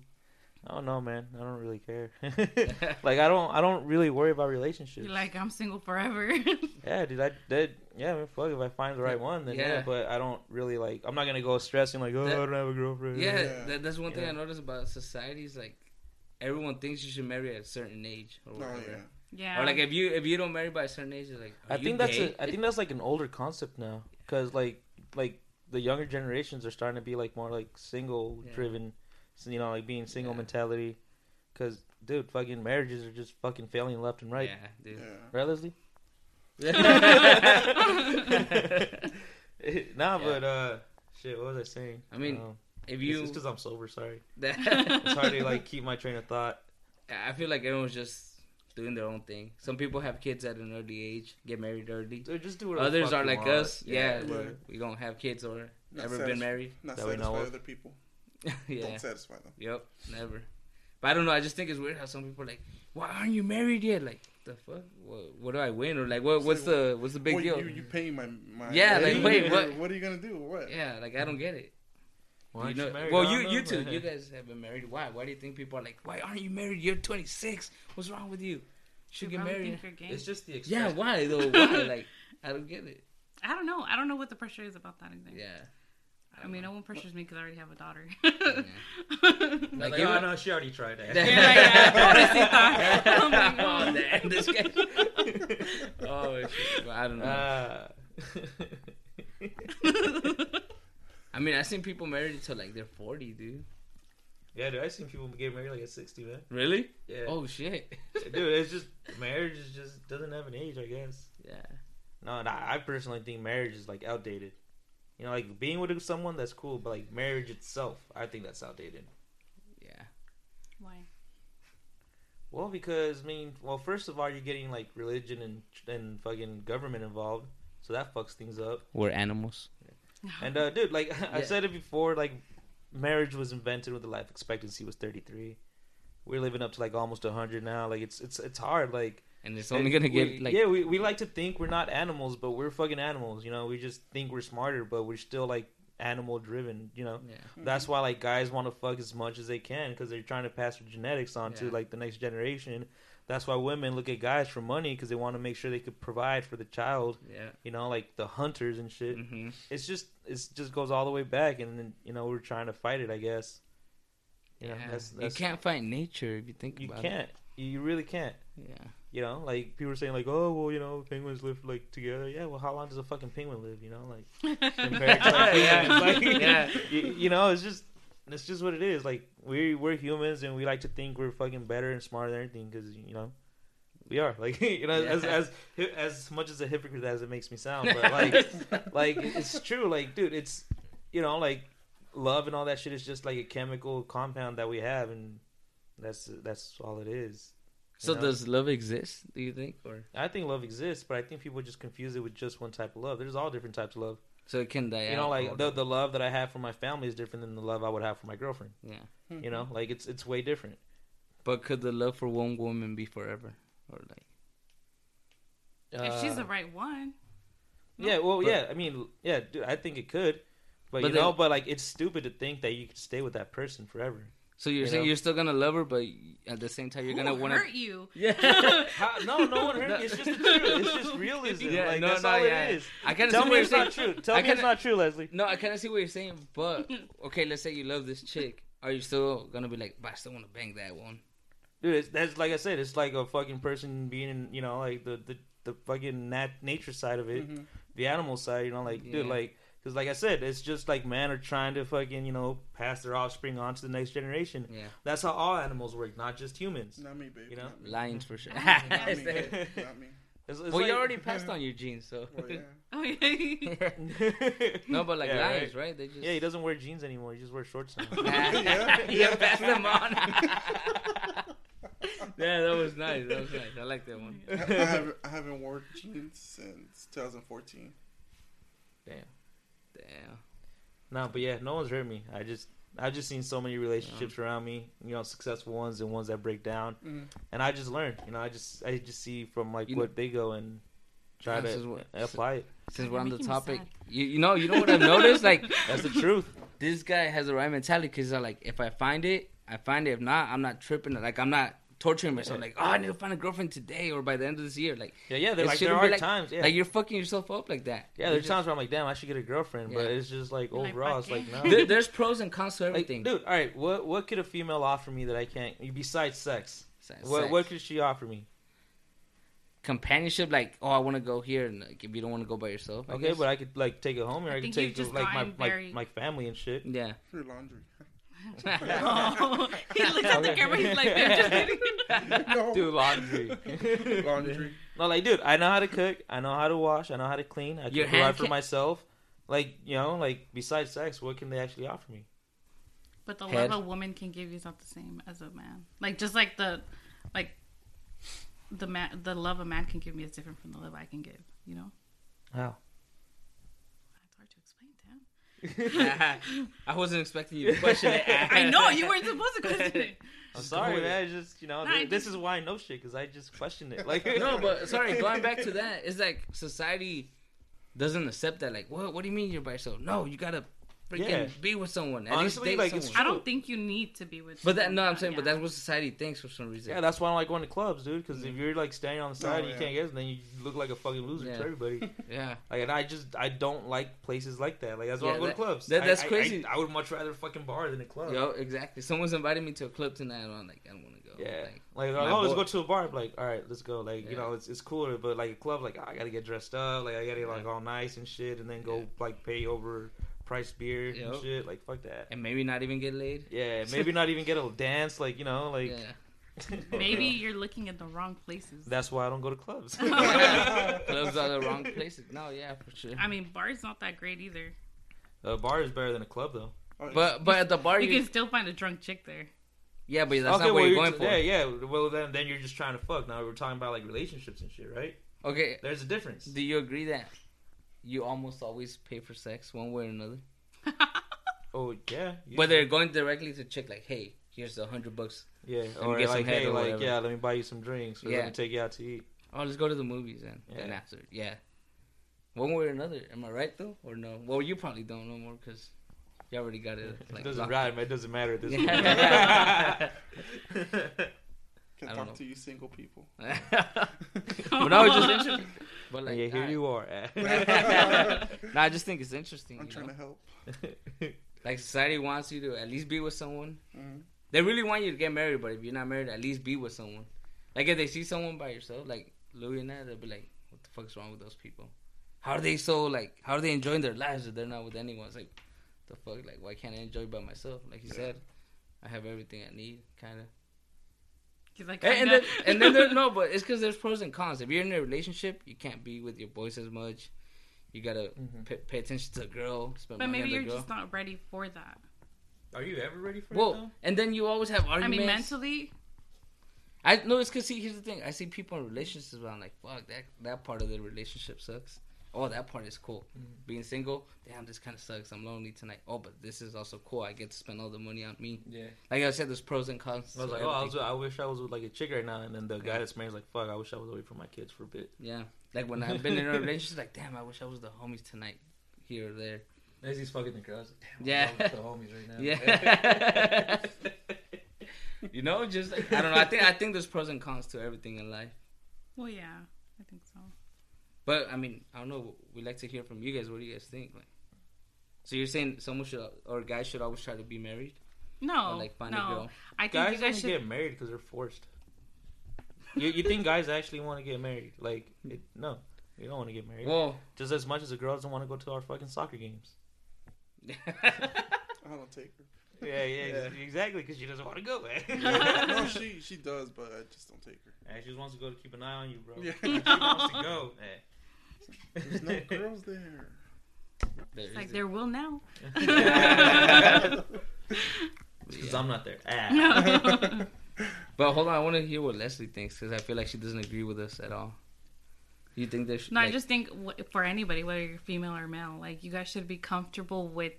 I don't know, man. I don't really care. like I don't. I don't really worry about relationships. You're like, I'm single forever. yeah, dude. I did. Yeah, I mean, fuck. If I find the right one, then yeah. Yeah. But I don't really like. I'm not gonna go stressing like, oh, That- I don't have a girlfriend. Yeah, Yeah. That, that's one thing Yeah. I noticed about society is like everyone thinks you should marry at a certain age or Oh whatever. yeah. yeah. Or like if you if you don't marry by a certain age, like are I you think that's gay? a, I think that's like an older concept now, because like like the younger generations are starting to be like more like single driven, so, you know, like being single Yeah. mentality. Because dude, fucking marriages are just fucking failing left and right. Yeah, dude. Yeah. Right, Leslie? nah, Yeah. but uh, shit. What was I saying? I mean, Um, If it's because I'm sober. Sorry. It's hard to like keep my train of thought. I feel like everyone's just doing their own thing. Some people have kids at an early age, get married early. Dude, just do whatever. the Others are you like want. us, yeah, Yeah. where we don't have kids or Not ever satisf- been married. Not That we know other people. yeah, Don't satisfy them. yep, never. But I don't know. I just think it's weird how some people are like, "Why aren't you married yet?" Like, the fuck? What, what do I win? Or like, what? What's the what's the big Well, deal? You, you paying my, my Yeah, like, rent? wait, what- What are you gonna do? What? Yeah, like I don't get it. Why aren't you you know, married? well, you don't you know. two, you guys have been married. Why? Why do you think people are like, "Why aren't you married? You're 26. What's wrong with you? Should You get married." think you're gay. It's just the Yeah, why though? Why? like, I don't get it. I don't know. I don't know what the pressure is about that either. Yeah. I mean, no one pressures me because I already have a daughter. Like, Like, you oh know- no, she already tried that. Yeah, yeah, pobrecita. I'm like, oh, oh. damn, this guy. oh, shit. Well, I don't know. Uh, I mean, I've seen people married until like they're 40, dude. yeah, dude, I've seen people get married like at sixty, man. Really? Yeah, Oh, shit. dude, it's just marriage is just doesn't have an age, I guess. yeah. No, and I, I personally think marriage is like outdated. You know, like being with someone that's cool, but like marriage itself, I think that's outdated. Yeah. Why? Well, because I mean, well, first of all, you're getting like religion and and fucking government involved, so that fucks things up. We're animals. And uh, dude, like I Yeah. said it before, like marriage was invented when the life expectancy was 33. We're living up to like almost 100 now. Like it's it's it's hard. Like And it's only going to get like. yeah, we we like to think we're not animals, but we're fucking animals. You know, we just think we're smarter, but we're still like animal driven. You know, Yeah. that's why like guys want to fuck as much as they can because they're trying to pass their genetics on to like the next generation. That's why women look at guys for money because they want to make sure they could provide for the child. Yeah. You know, like the hunters and shit hmm it's just it just goes all the way back and then you know we're trying to fight it i guess you know yeah. that's, that's you can't fight nature if you think you about can't you you really can't. Yeah. You know like people are saying like oh well you know penguins live like together. Yeah well how long does a fucking penguin live you know like compared to like, Yeah. like, Yeah. you, you know it's just it's just what it is. Like we we're humans and we like to think we're fucking better and smarter than anything because you know we are. Like you know as as as much as a hypocrite as it makes me sound but like like it's true. Like dude it's you know like love and all that shit is just like a chemical compound that we have and that's that's all it is So know? does love exist? Do you think, or i think love exists but i think people just confuse it with just one type of love there's all different types of love so it can die you know out like the, the love that i have for my family is different than the love i would have for my girlfriend yeah. you know like it's it's way different But could the love for one woman be forever, or like? if she's the Uh, right one. yeah well But- yeah i mean yeah dude i think it could but, But you then- know but like it's stupid to think that you could stay with that person forever So you're You saying know? you're still gonna love her, but at the same time you're Who gonna want to hurt you? Yeah. How, no, no one hurt me. It's just the truth. It's just realism. Yeah, like no, that's no, all yeah. it is. I kind of Tell see me what it's you're not saying. true. Tell I me it's kinda- not true, Leslie. No, I kind of see what you're saying, but okay, let's say you love this chick. Are you still gonna be like, but I still want to bang that one? dude, it's, that's like I said, it's like a fucking person being, in, you know, like the the, the fucking nat- nature side of it, Mhm. the animal side, you know, like dude, Yeah. like because like I said, it's just like men are trying to fucking, you know, pass their offspring on to the next generation. Yeah, That's how all animals work, not just humans. Not me, baby. You know? Lions for sure. Not me. well, Not me. It's, it's you like- already passed on your genes, so. Well, yeah. Oh yeah. no, but like Yeah, lions, right? They just. Yeah, he doesn't wear jeans anymore. He just wears shorts now. yeah, yeah, pass them on. yeah, that was nice. That was nice. I like that one. I, I haven't, I haven't worn jeans since 2014. Damn. No, but yeah, no one's hurt me. I just I've just seen so many relationships around me, you know, successful ones and ones that break down, Mhm. and I just learn. You know, I just I just see from like You what they go and try to what- apply it. Since we're on the topic, you, you know, you know what I've noticed? Like, That's the truth. this guy has the right mentality because like, if I find it, I find it. If not, I'm not tripping. Like, I'm not torturing myself. Like, oh, I need to find a girlfriend today or by the end of this year. Like, Yeah, yeah. It There, like there shouldn't be are like- times. Yeah, like you're fucking yourself up like that. yeah. There's times where I'm like, damn, I should get a girlfriend, but it's just like You're overall, fuck it's like no. There- there's pros and cons to Like, everything. dude, all right. What what could a female offer me that I can't? Besides sex, Sex. what what could she offer me? companionship? Like, oh, I want to go here, and like, if you don't want to go by yourself, I Okay, guess. but I could like take it home, or I I, could take you've just like my gotten my, my family and shit. yeah. Free laundry. Oh, he looks at the camera. He's like, "I'm just kidding." no. Do laundry. laundry. No, like, dude, I know how to cook. I know how to wash. I know how to clean. I can provide for ca- myself. Like, you know, like besides sex, what can they actually offer me? But the Head. love a woman can give you is not the same as a man. Like just like the, like, the man, the love a man can give me is different from the love I can give. You know, How? it's hard to explain. Damn. I wasn't expecting you to question it. I know you weren't supposed to question it. I'm sorry, man. It's just you know, Nah, th- this just- is why I know shit because I just questioned it. Like, no, but sorry, going back to that, it's like society doesn't accept that. Like, what? What do you mean you're by yourself? No, you gotta freaking Yeah. be with someone. At Honestly, least like, it's someone. I don't think you need to be with. But that someone no, I'm like saying, but that's what society thinks for some reason. yeah, that's why I don't like going to clubs, dude. Because if mm. you're like standing on the side, and you yeah. can't get, it, then you look like a fucking loser Yeah. to everybody. yeah. Like, and I just I don't like places like that. Like, that's why Yeah, I go that- to clubs. that- that's I- crazy. I, I would much rather fucking bar than a club. Yo, exactly. Someone's invited me to a club tonight, and I'm like, I don't want to go. Yeah. Like, Like, My oh, let's go to a bar. I'm like, all right, let's go. Like, you know, it's it's cooler, but like a club, like ah, I gotta get dressed up, like I gotta get like all nice and shit, and then go like pay over price beer and shit. Like, fuck that. and maybe not even get laid. Yeah, maybe not even get a dance. Like, you know, like yeah. maybe you're looking at the wrong places. that's why I don't go to clubs. Clubs are the wrong places. No, yeah, for sure. I mean, bar's not that great either. a bar is better than a club, though. Oh, But but at the bar, You you, can still find a drunk chick there. yeah, but that's okay, not what well, you're you're going t- for. Yeah, yeah. Well, then then you're just trying to fuck. Now we're talking about like relationships and shit, right? Okay, There's a difference. do you agree that you almost always pay for sex one way or another? Oh yeah. you- Whether you're going directly to check, like, hey, here's a hundred bucks. yeah, or get like head hey, or like whatever. yeah, let me buy you some drinks, or Yeah. let me take you out to eat. Oh, let's go to the movies then. Then Yeah. after, yeah. One way or another. Am I right though, or no? Well, you probably don't know more because you already got it. Like, it doesn't locked matter. It doesn't matter at this Yeah. point. Can I talk know. to you single people. but no, it's just interesting. But like, yeah, here alright. you are. no, I just think it's interesting. I'm you trying know? to help. Like society wants you to at least be with someone. Mhm. They really want you to get married, but if you're not married, at least be with someone. Like if they see someone by yourself, like Louis and I, they'll be like, "What the fuck's wrong with those people? How are they so like? How are they enjoying their lives if they're not with anyone?" It's like, the fuck, like why can't I enjoy by myself? Like you said, I have everything I need, kind of. He's like, And, and then and then there's no, but it's because there's pros and cons. If you're in a relationship, you can't be with your boys as much. You gotta Mhm. pay, pay attention to a girl. Spend but money maybe on you're girl. just not ready for that. Are you ever ready for Well, and then you always have I mean, mentally, I no, it's because see, here's the thing. I see people in relationships where I'm like, fuck, that that part of the relationship sucks. Oh, that part is cool. Mhm. Being single, damn, this kind of sucks. I'm lonely tonight. Oh, but this is also cool. I get to spend all the money on me. Yeah. Like I said, there's pros and cons. I was to like, oh, I, was. I wish I was with like a chick right now, and then the guy that's married is like, fuck, I wish I was away from my kids for a bit. yeah. Like when I've been in a relationship, like, damn, I wish I was the homies tonight, here or there. As he's fucking the girls, like, damn, Yeah. The homies right now. Yeah. you know, just like, I don't know. I think I think there's pros and cons to everything in life. well, yeah, I think so. But I mean, I don't know. We like to hear from you guys. What do you guys think? Like, so you're saying someone should or guys should always try to be married, No, or like find a no. girl? I think Guys you guys should. get married because they're forced. You, you think guys actually want to get married? Like, it, no, they don't want to get married. Well, Just as much as the girls don't want to go to our fucking soccer games. I don't take her. Yeah, yeah, Yeah. exactly, because she doesn't want to go, man. no, she she does, but I just don't take her. Yeah, she just wants to go to keep an eye on you, bro. Yeah. She wants to go. There's no girls there. there It's like it. there will now. Because Yeah. I'm not there. Ah. But hold on, I want to hear what Leslie thinks because I feel like she doesn't agree with us at all. You think there's No, like, I just think for anybody, whether you're female or male, like you guys should be comfortable with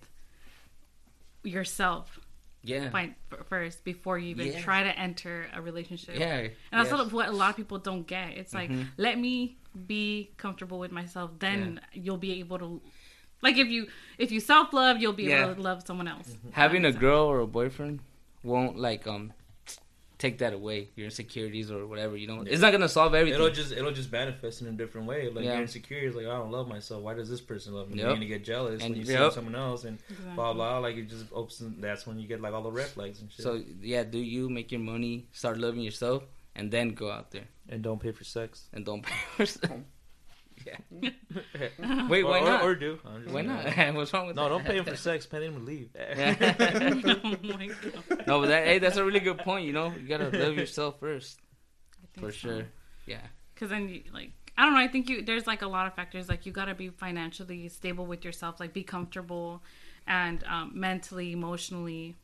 yourself yeah, find, first before you even Yeah. try to enter a relationship. yeah, And that's yes. sort of what a lot of people don't get. It's like, Mhm. let me be comfortable with myself, then you'll be able to. Like if you if you self love, you'll be Yeah. able to love someone else. having a That makes girl or a boyfriend won't like um take that away your insecurities or whatever. You know, it's not gonna solve everything. It'll just it'll just manifest in a different way. Like Yeah. you're insecure, it's like I don't love myself. Why does this person love me? Yep. You're gonna get jealous And- when you see someone else and Exactly. blah blah. Like it just opens. That's when you get like all the red flags and shit. so yeah, do you make your money, start loving yourself, and then go out there and don't pay for sex. and don't pay for stuff. yeah. Wait, or, why not? Or, do. Why saying. not? What's wrong with No, that? don't pay him for sex. Pay him to leave. oh my God. no, but that hey, that's a really good point. You know, you gotta love yourself first for so. sure. Yeah. Because then, you, like, I don't know. I think you there's like a lot of factors. Like, you got to be financially stable with yourself. Like, be comfortable, and um, mentally, emotionally.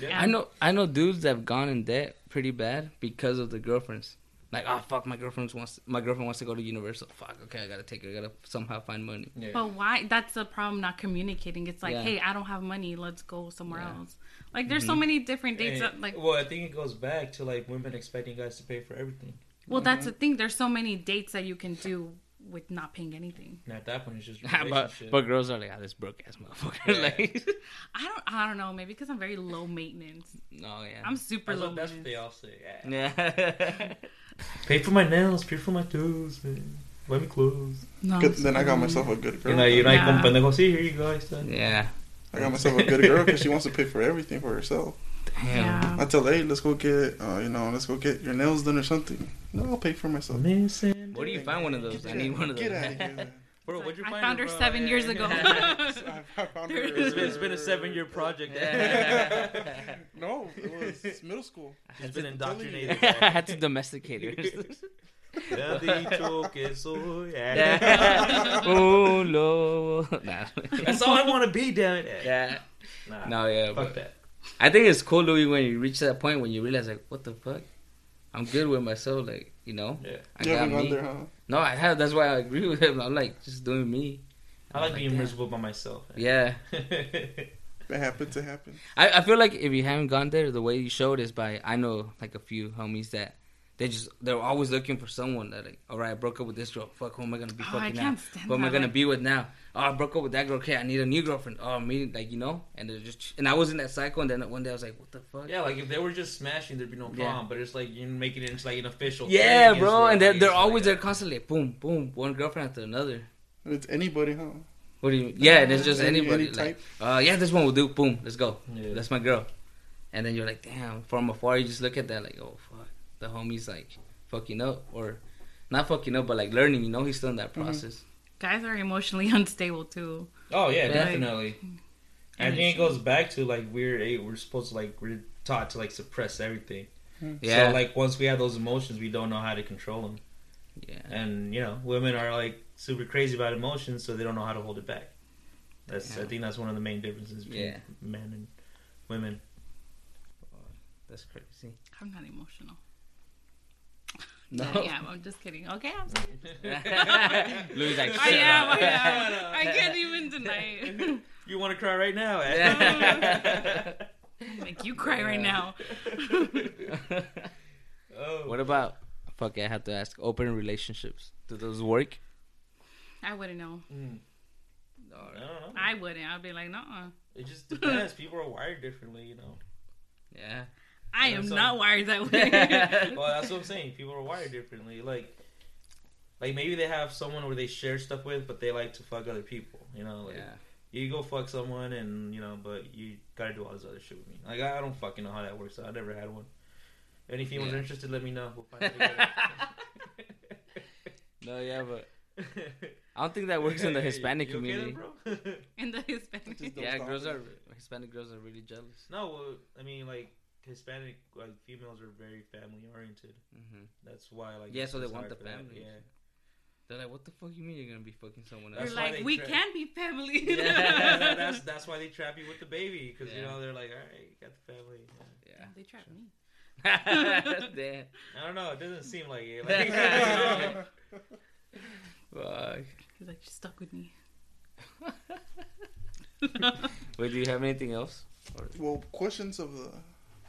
Yeah. I know I know dudes that have gone in debt pretty bad because of the girlfriends. Like, oh fuck, my girlfriend wants my girlfriend wants to go to Universal. Fuck, okay, I gotta take her. I gotta somehow find money. Yeah. But why? That's the problem. Not communicating. It's like, Yeah. hey, I don't have money. Let's go somewhere Yeah. else. Like, there's so mm-hmm. many different dates. And- That, like, well, I think it goes back to like women expecting guys to pay for everything. well, that's mm-hmm. the thing. There's so many dates that you can do with not paying anything. And at that point, it's just but relationship. but girls are like, ah, this broke ass motherfucker. Yeah. like, I don't. I don't know. Maybe because I'm very low maintenance. no, yeah. I'm super that's, low what, that's what maintenance. they all say. Yeah. yeah. Pay for my nails. Pay for my toes. Man. Buy me clothes. No, Good, then I got myself a good girl. You know, you're like, Yeah. un pendejo. See, here you go. Ahí está. yeah. I got myself a good girl because she wants to pay for everything for herself. Damn. Yeah. I tell her, hey, let's go get, uh, you know, let's go get your nails done or something. No, I'll pay for myself. Missing. Where do you find one of those? I need one of those. Get out of here. Bro, what'd you I find found her bro? seven Yeah. years ago. I- I found her- It's been, it's been a seven year project. Yeah. No, it was middle school. She's been indoctrinated. I had to domesticate her. Te dicho que soy. yeah. oh, no. Nah. That's all I want to be, damn it. Yeah. Nah, No, yeah. fuck But that. I think it's cool, Louis, when you reach that point when you realize, like, what the fuck? I'm good with myself. Like, you know? Yeah. I You got me. there, huh? No, I have. That's why I agree with him. I'm like, just doing me. I like being damn. miserable by myself. Eh? Yeah. It happened to happen. I, I feel like if you haven't gone there, the way you showed is by I know like a few homies that they just they're always looking for someone that like all right I broke up with this girl fuck who am I gonna be Oh, fucking now can't stand who am I gonna like- be with now oh I broke up with that girl okay I need a new girlfriend oh me like you know and they're just and I was in that cycle and then one day I was like what the fuck yeah, like if they were just smashing, there'd be no Yeah. problem. But it's like you're making it into like an official. yeah thing. bro and they're, like- they're always like there constantly boom boom one girlfriend after another It's anybody, huh? what do you yeah and it's just Any- anybody any like type? uh yeah this one will do boom let's go Yeah. that's my girl. And then you're like, damn, from afar, you just look at that, like, oh, fuck. The homie's like fucking up. Or not fucking up, but like learning, you know, he's still in that Mhm. process. Guys are emotionally unstable too. Oh yeah, Right. definitely. I think it goes back to like we're eh, we're supposed to like we're taught to like suppress everything. Yeah. So like once we have those emotions, we don't know how to control them. yeah. And you know, women are like super crazy about emotions, so they don't know how to hold it back. That's I think that's one of the main differences between Yeah. men and women. That's crazy. I'm not emotional. No. Yeah, I'm just kidding. Okay, I'm sorry. Louis like, I am. up. I am. I can't even deny it. You want to cry right now? eh? Make you cry right now. oh. what about, fuck, I have to ask, open relationships. Do those work? I wouldn't know. Mm. I don't know. I wouldn't. I'd be like, no. It just depends. People are wired differently, you know. Yeah. I am so- not wired that way. well, that's what I'm saying. People are wired differently. Like, like maybe they have someone where they share stuff with, but they like to fuck other people. You know, like Yeah. you go fuck someone, and you know, but you gotta do all this other shit with me. Like I don't fucking know how that works. I never had one. Any females Yeah. are interested, let me know. We'll find it. No, yeah, but I don't think that works in the Hispanic You okay then, community. bro? In the Hispanic. Yeah, girls are Hispanic girls are really jealous. no, well, I mean, like Hispanic like females are very family oriented. hmm That's why, like, Yeah, so they want the for them, family. Yeah. They're like, what the fuck you mean you're gonna be fucking someone You're else? like, they we tra- can be family. Yeah. That- that's that's why they trap you with the baby because you know they're like, all right, you got the family. Yeah. Yeah. They trapped me. Damn. I don't know. It doesn't seem like it. Like, Fuck. He's like, she's stuck with me. Wait, do you have anything else? Well, questions of the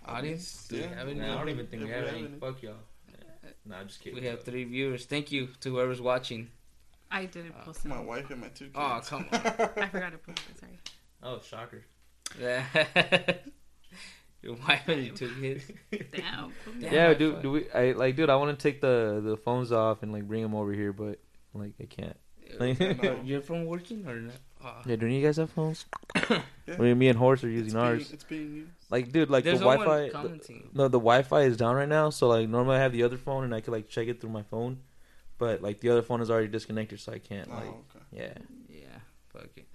Audience? Do we have any? Nah, I don't even think we have we any. have any. Fuck y'all. Nah, I'm just kidding. We have three viewers. Thank you to whoever's watching. I didn't Uh, post it. My wife and my two kids. Oh, come on. I forgot to post it. Sorry. Oh, shocker. Yeah. Your wife and your two kids. Damn. Damn, yeah, dude. Do we? I like, dude. I want to take the the phones off and like bring them over here, but like I can't. No. You're from working or not? Oh. Yeah, don't you guys have phones? Yeah. I mean, me and Horse are It's using being- ours. It's being used. Like, dude, like There's the no Wi-Fi. the- no, the Wi-Fi is down right now. So like, normally I have the other phone and I could like check it through my phone, but like the other phone is already disconnected, so I can't. Oh, Like, okay. yeah. Yeah, fuck it.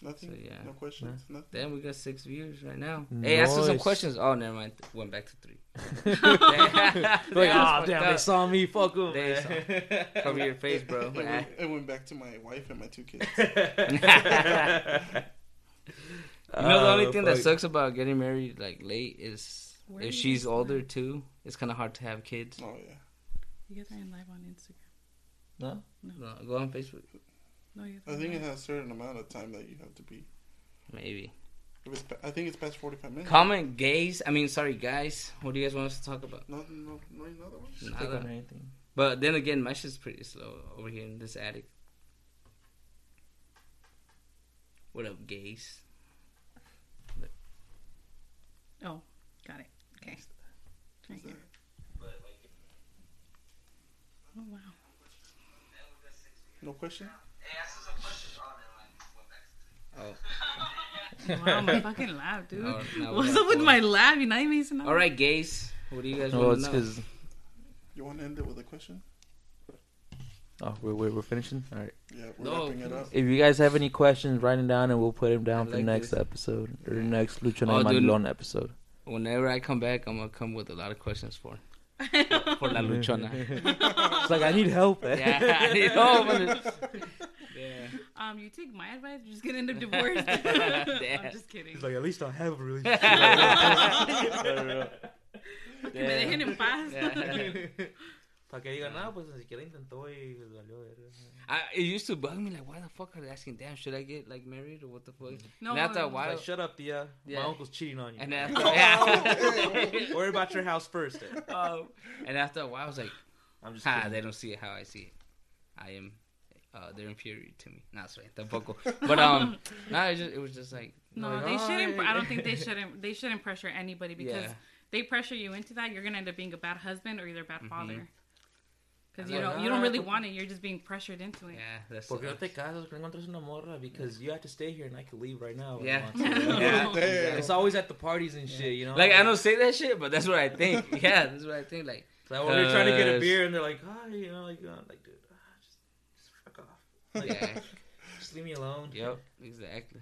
Nothing. So, yeah. No questions. Nothing. Damn, we got six viewers right now. Hey, ask us some questions. Oh, never mind. Went back to three. like, Damn, ah, damn, they saw me. Fuck them. They saw- Cover your face, bro. It went, it went back to my wife and my two kids. You know, the only Uh, thing that sucks about getting married like late is Where if she's older live? too. It's kind of hard to have kids. Oh yeah. You guys are in live on Instagram. No? No, no go on Facebook, No, you I think it has a certain amount of time that you have to be. maybe. If it's, I think it's past forty-five minutes. Comment, gays. I mean, sorry, guys. What do you guys want us to talk about? Nothing, no, no, another one. Click Nada. anything. But then again, my shit's pretty slow over here in this attic. What up, gays? Oh, got it. Okay. Right here. Oh wow. No question. Oh, Wow, my fucking laugh, dude. Oh, now we What's up with my laugh? You're not even using all right, gays. What do you guys No, want it's to know? because. You want to end it with a question? Oh, we're, we're, we're finishing? All right. Yeah, we're No, wrapping it up. If you guys have any questions, write them down and we'll put them down I for like next this. episode or the next Lucha Oh, dude. Mandilon episode. Whenever I come back, I'm gonna come with a lot of questions for for La Luchona. it's like, I need help. eh? yeah, I need help. Yeah. Um, you take my advice, you're just gonna end up divorced. I'm just kidding. He's like, at least I'll have a relationship. Que me dejen en paz. Para que digan, no, pues ni siquiera intentó y les valió verga. I, it used to bug me like, why the fuck are they asking? Damn, should I get like married or what the fuck? No, and after a no. While, Like, shut up, Tia. Yeah. My uncle's cheating on you. and after yeah, Worry about your house first. eh? um, and after a while, I was like, I'm just ha, kidding. they don't see it how I see it. I am, uh, they're inferior to me. Nah, sorry, tampoco. But um, no, it, just, it was just like, No, Like, they oh, shouldn't. yeah. I don't think they shouldn't. They shouldn't pressure anybody because yeah, they pressure you into that. You're gonna end up being a bad husband or either a bad Mhm. father. Because you don't you don't really want it. You're just being pressured into it. yeah, that's Porque no sucks. te casas, que encuentras una morra because you have to stay here and I can leave right now. if Yeah. Yeah. It's always at the parties and shit, you know? Like I don't say that shit, but that's what I think. Yeah, that's what I think. Like, It's like, well, they're trying to get a beer and they're like, hi, you know, like, uh, like dude, ah, just, just fuck off. Like, yeah, Just leave me alone. yep, exactly.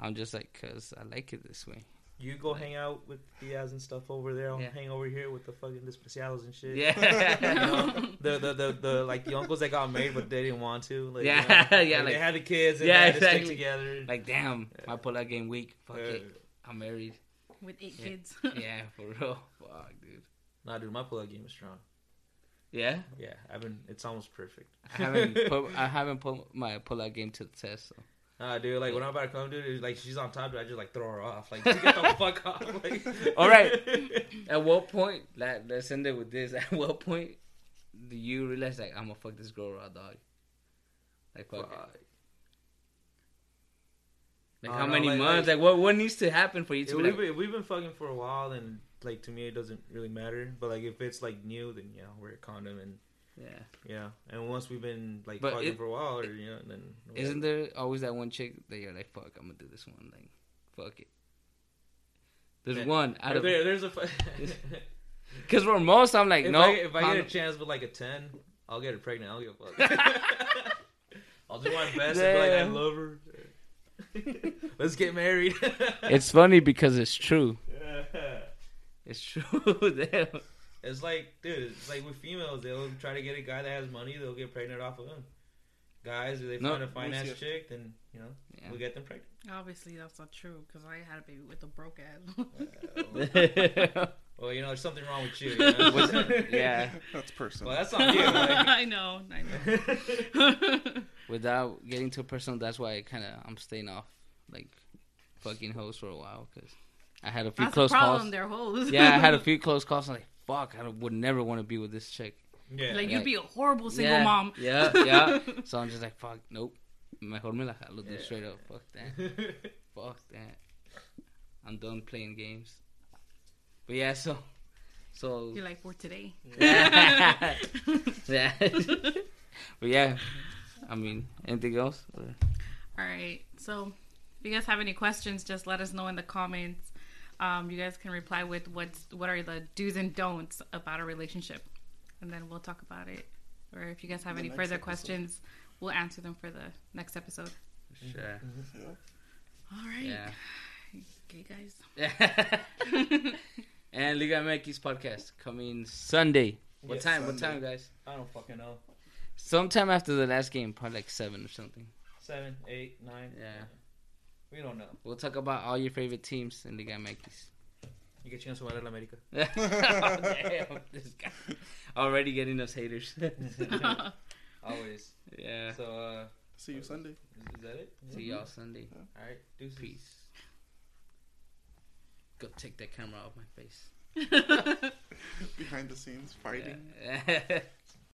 I'm just like, cause I like it this way. You go hang out with Diaz and stuff over there. I'll Yeah. hang over here with the fucking despreciados and shit. Yeah, The, the, the, the, like, the uncles that got married but they didn't want to. Like, Yeah, you know, yeah, like, like- they had the kids and Yeah, they had to exactly. stick together. like damn, my pull-out game weak. Fuck Uh, it, I'm married. With eight Yeah. kids. Yeah, for real. Fuck, dude. Nah, dude, my pull-out game is strong. Yeah, Yeah, I've been. It's almost perfect. I haven't put I haven't put my pull-out game to the test. So. Nah, dude, like when I'm about to come, dude, it's like she's on top, dude, I just like throw her off. Like, get the fuck off. Like, All right. At what point? Like, let's end it with this. At what point do you realize like I'm gonna fuck this girl raw dog? Like fuck. it. Like I how don't know, many like- months? like- what what needs to happen for you Yeah, to be we've, like? been, we've been fucking for a while, and like to me, it doesn't really matter. But like if it's like new, then yeah, wear a condom, and Yeah. yeah. And once we've been like But fucking it- for a while, or you know, then Isn't there always that one chick that you're like, fuck, I'm gonna do this one. Like, fuck it. There's Yeah. one out If of there, there's a. because for most I'm like if no. I, if I get a chance with like a ten, I'll get her pregnant. I'll give a fuck. I'll do my best and be like, I Damn. love her. Let's get married. it's funny because it's true. Yeah. It's true. Damn. It's like, dude, it's like with females, they'll try to get a guy that has money, they'll get pregnant off of him. Guys, if they No, find a finance Lucia. chick, then you know Yeah. we'll get them pregnant. Obviously, that's not true because I had a baby with a broke ass. well, you know, there's something wrong with you. you know? Yeah. That's personal. Well, that's on you. Like, I know, I know. Without getting too personal, that's why I kind of I'm staying off like fucking hoes for a while because I had a few That's the close problem. calls. They're hoes. Yeah, I had a few close calls. I'm like, fuck, I would never want to be with this chick. yeah. like Yeah. you'd be a horrible single yeah, mom. Yeah, yeah. so I'm just like, fuck, nope. Mejor me la jalo, dude, Yeah. straight up. Fuck that. Fuck that. I'm done playing games. But yeah, so, so You're like for today. yeah, yeah. but yeah, I mean, anything else? All right. So, if you guys have any questions, just let us know in the comments. Um, you guys can reply with what's what are the do's and don'ts about a relationship, and then we'll talk about it. Or if you guys have The any further episode. questions, we'll answer them for the next episode. Sure. All right. Yeah. Okay, guys. and Liga MX podcast coming Sunday. What Yes, time? What time, guys? I don't fucking know. Sometime after the last game, probably like seven or something. Seven, eight, nine. Yeah. We don't know. We'll talk about all your favorite teams in Liga MX. You get chance to la America. Damn, this guy already getting us haters. Always. yeah. So, uh, See you Sunday. is, is that it? See y'all Sunday. All right. Deuces. Peace. Go take that camera off my face. Behind the scenes fighting. Yeah.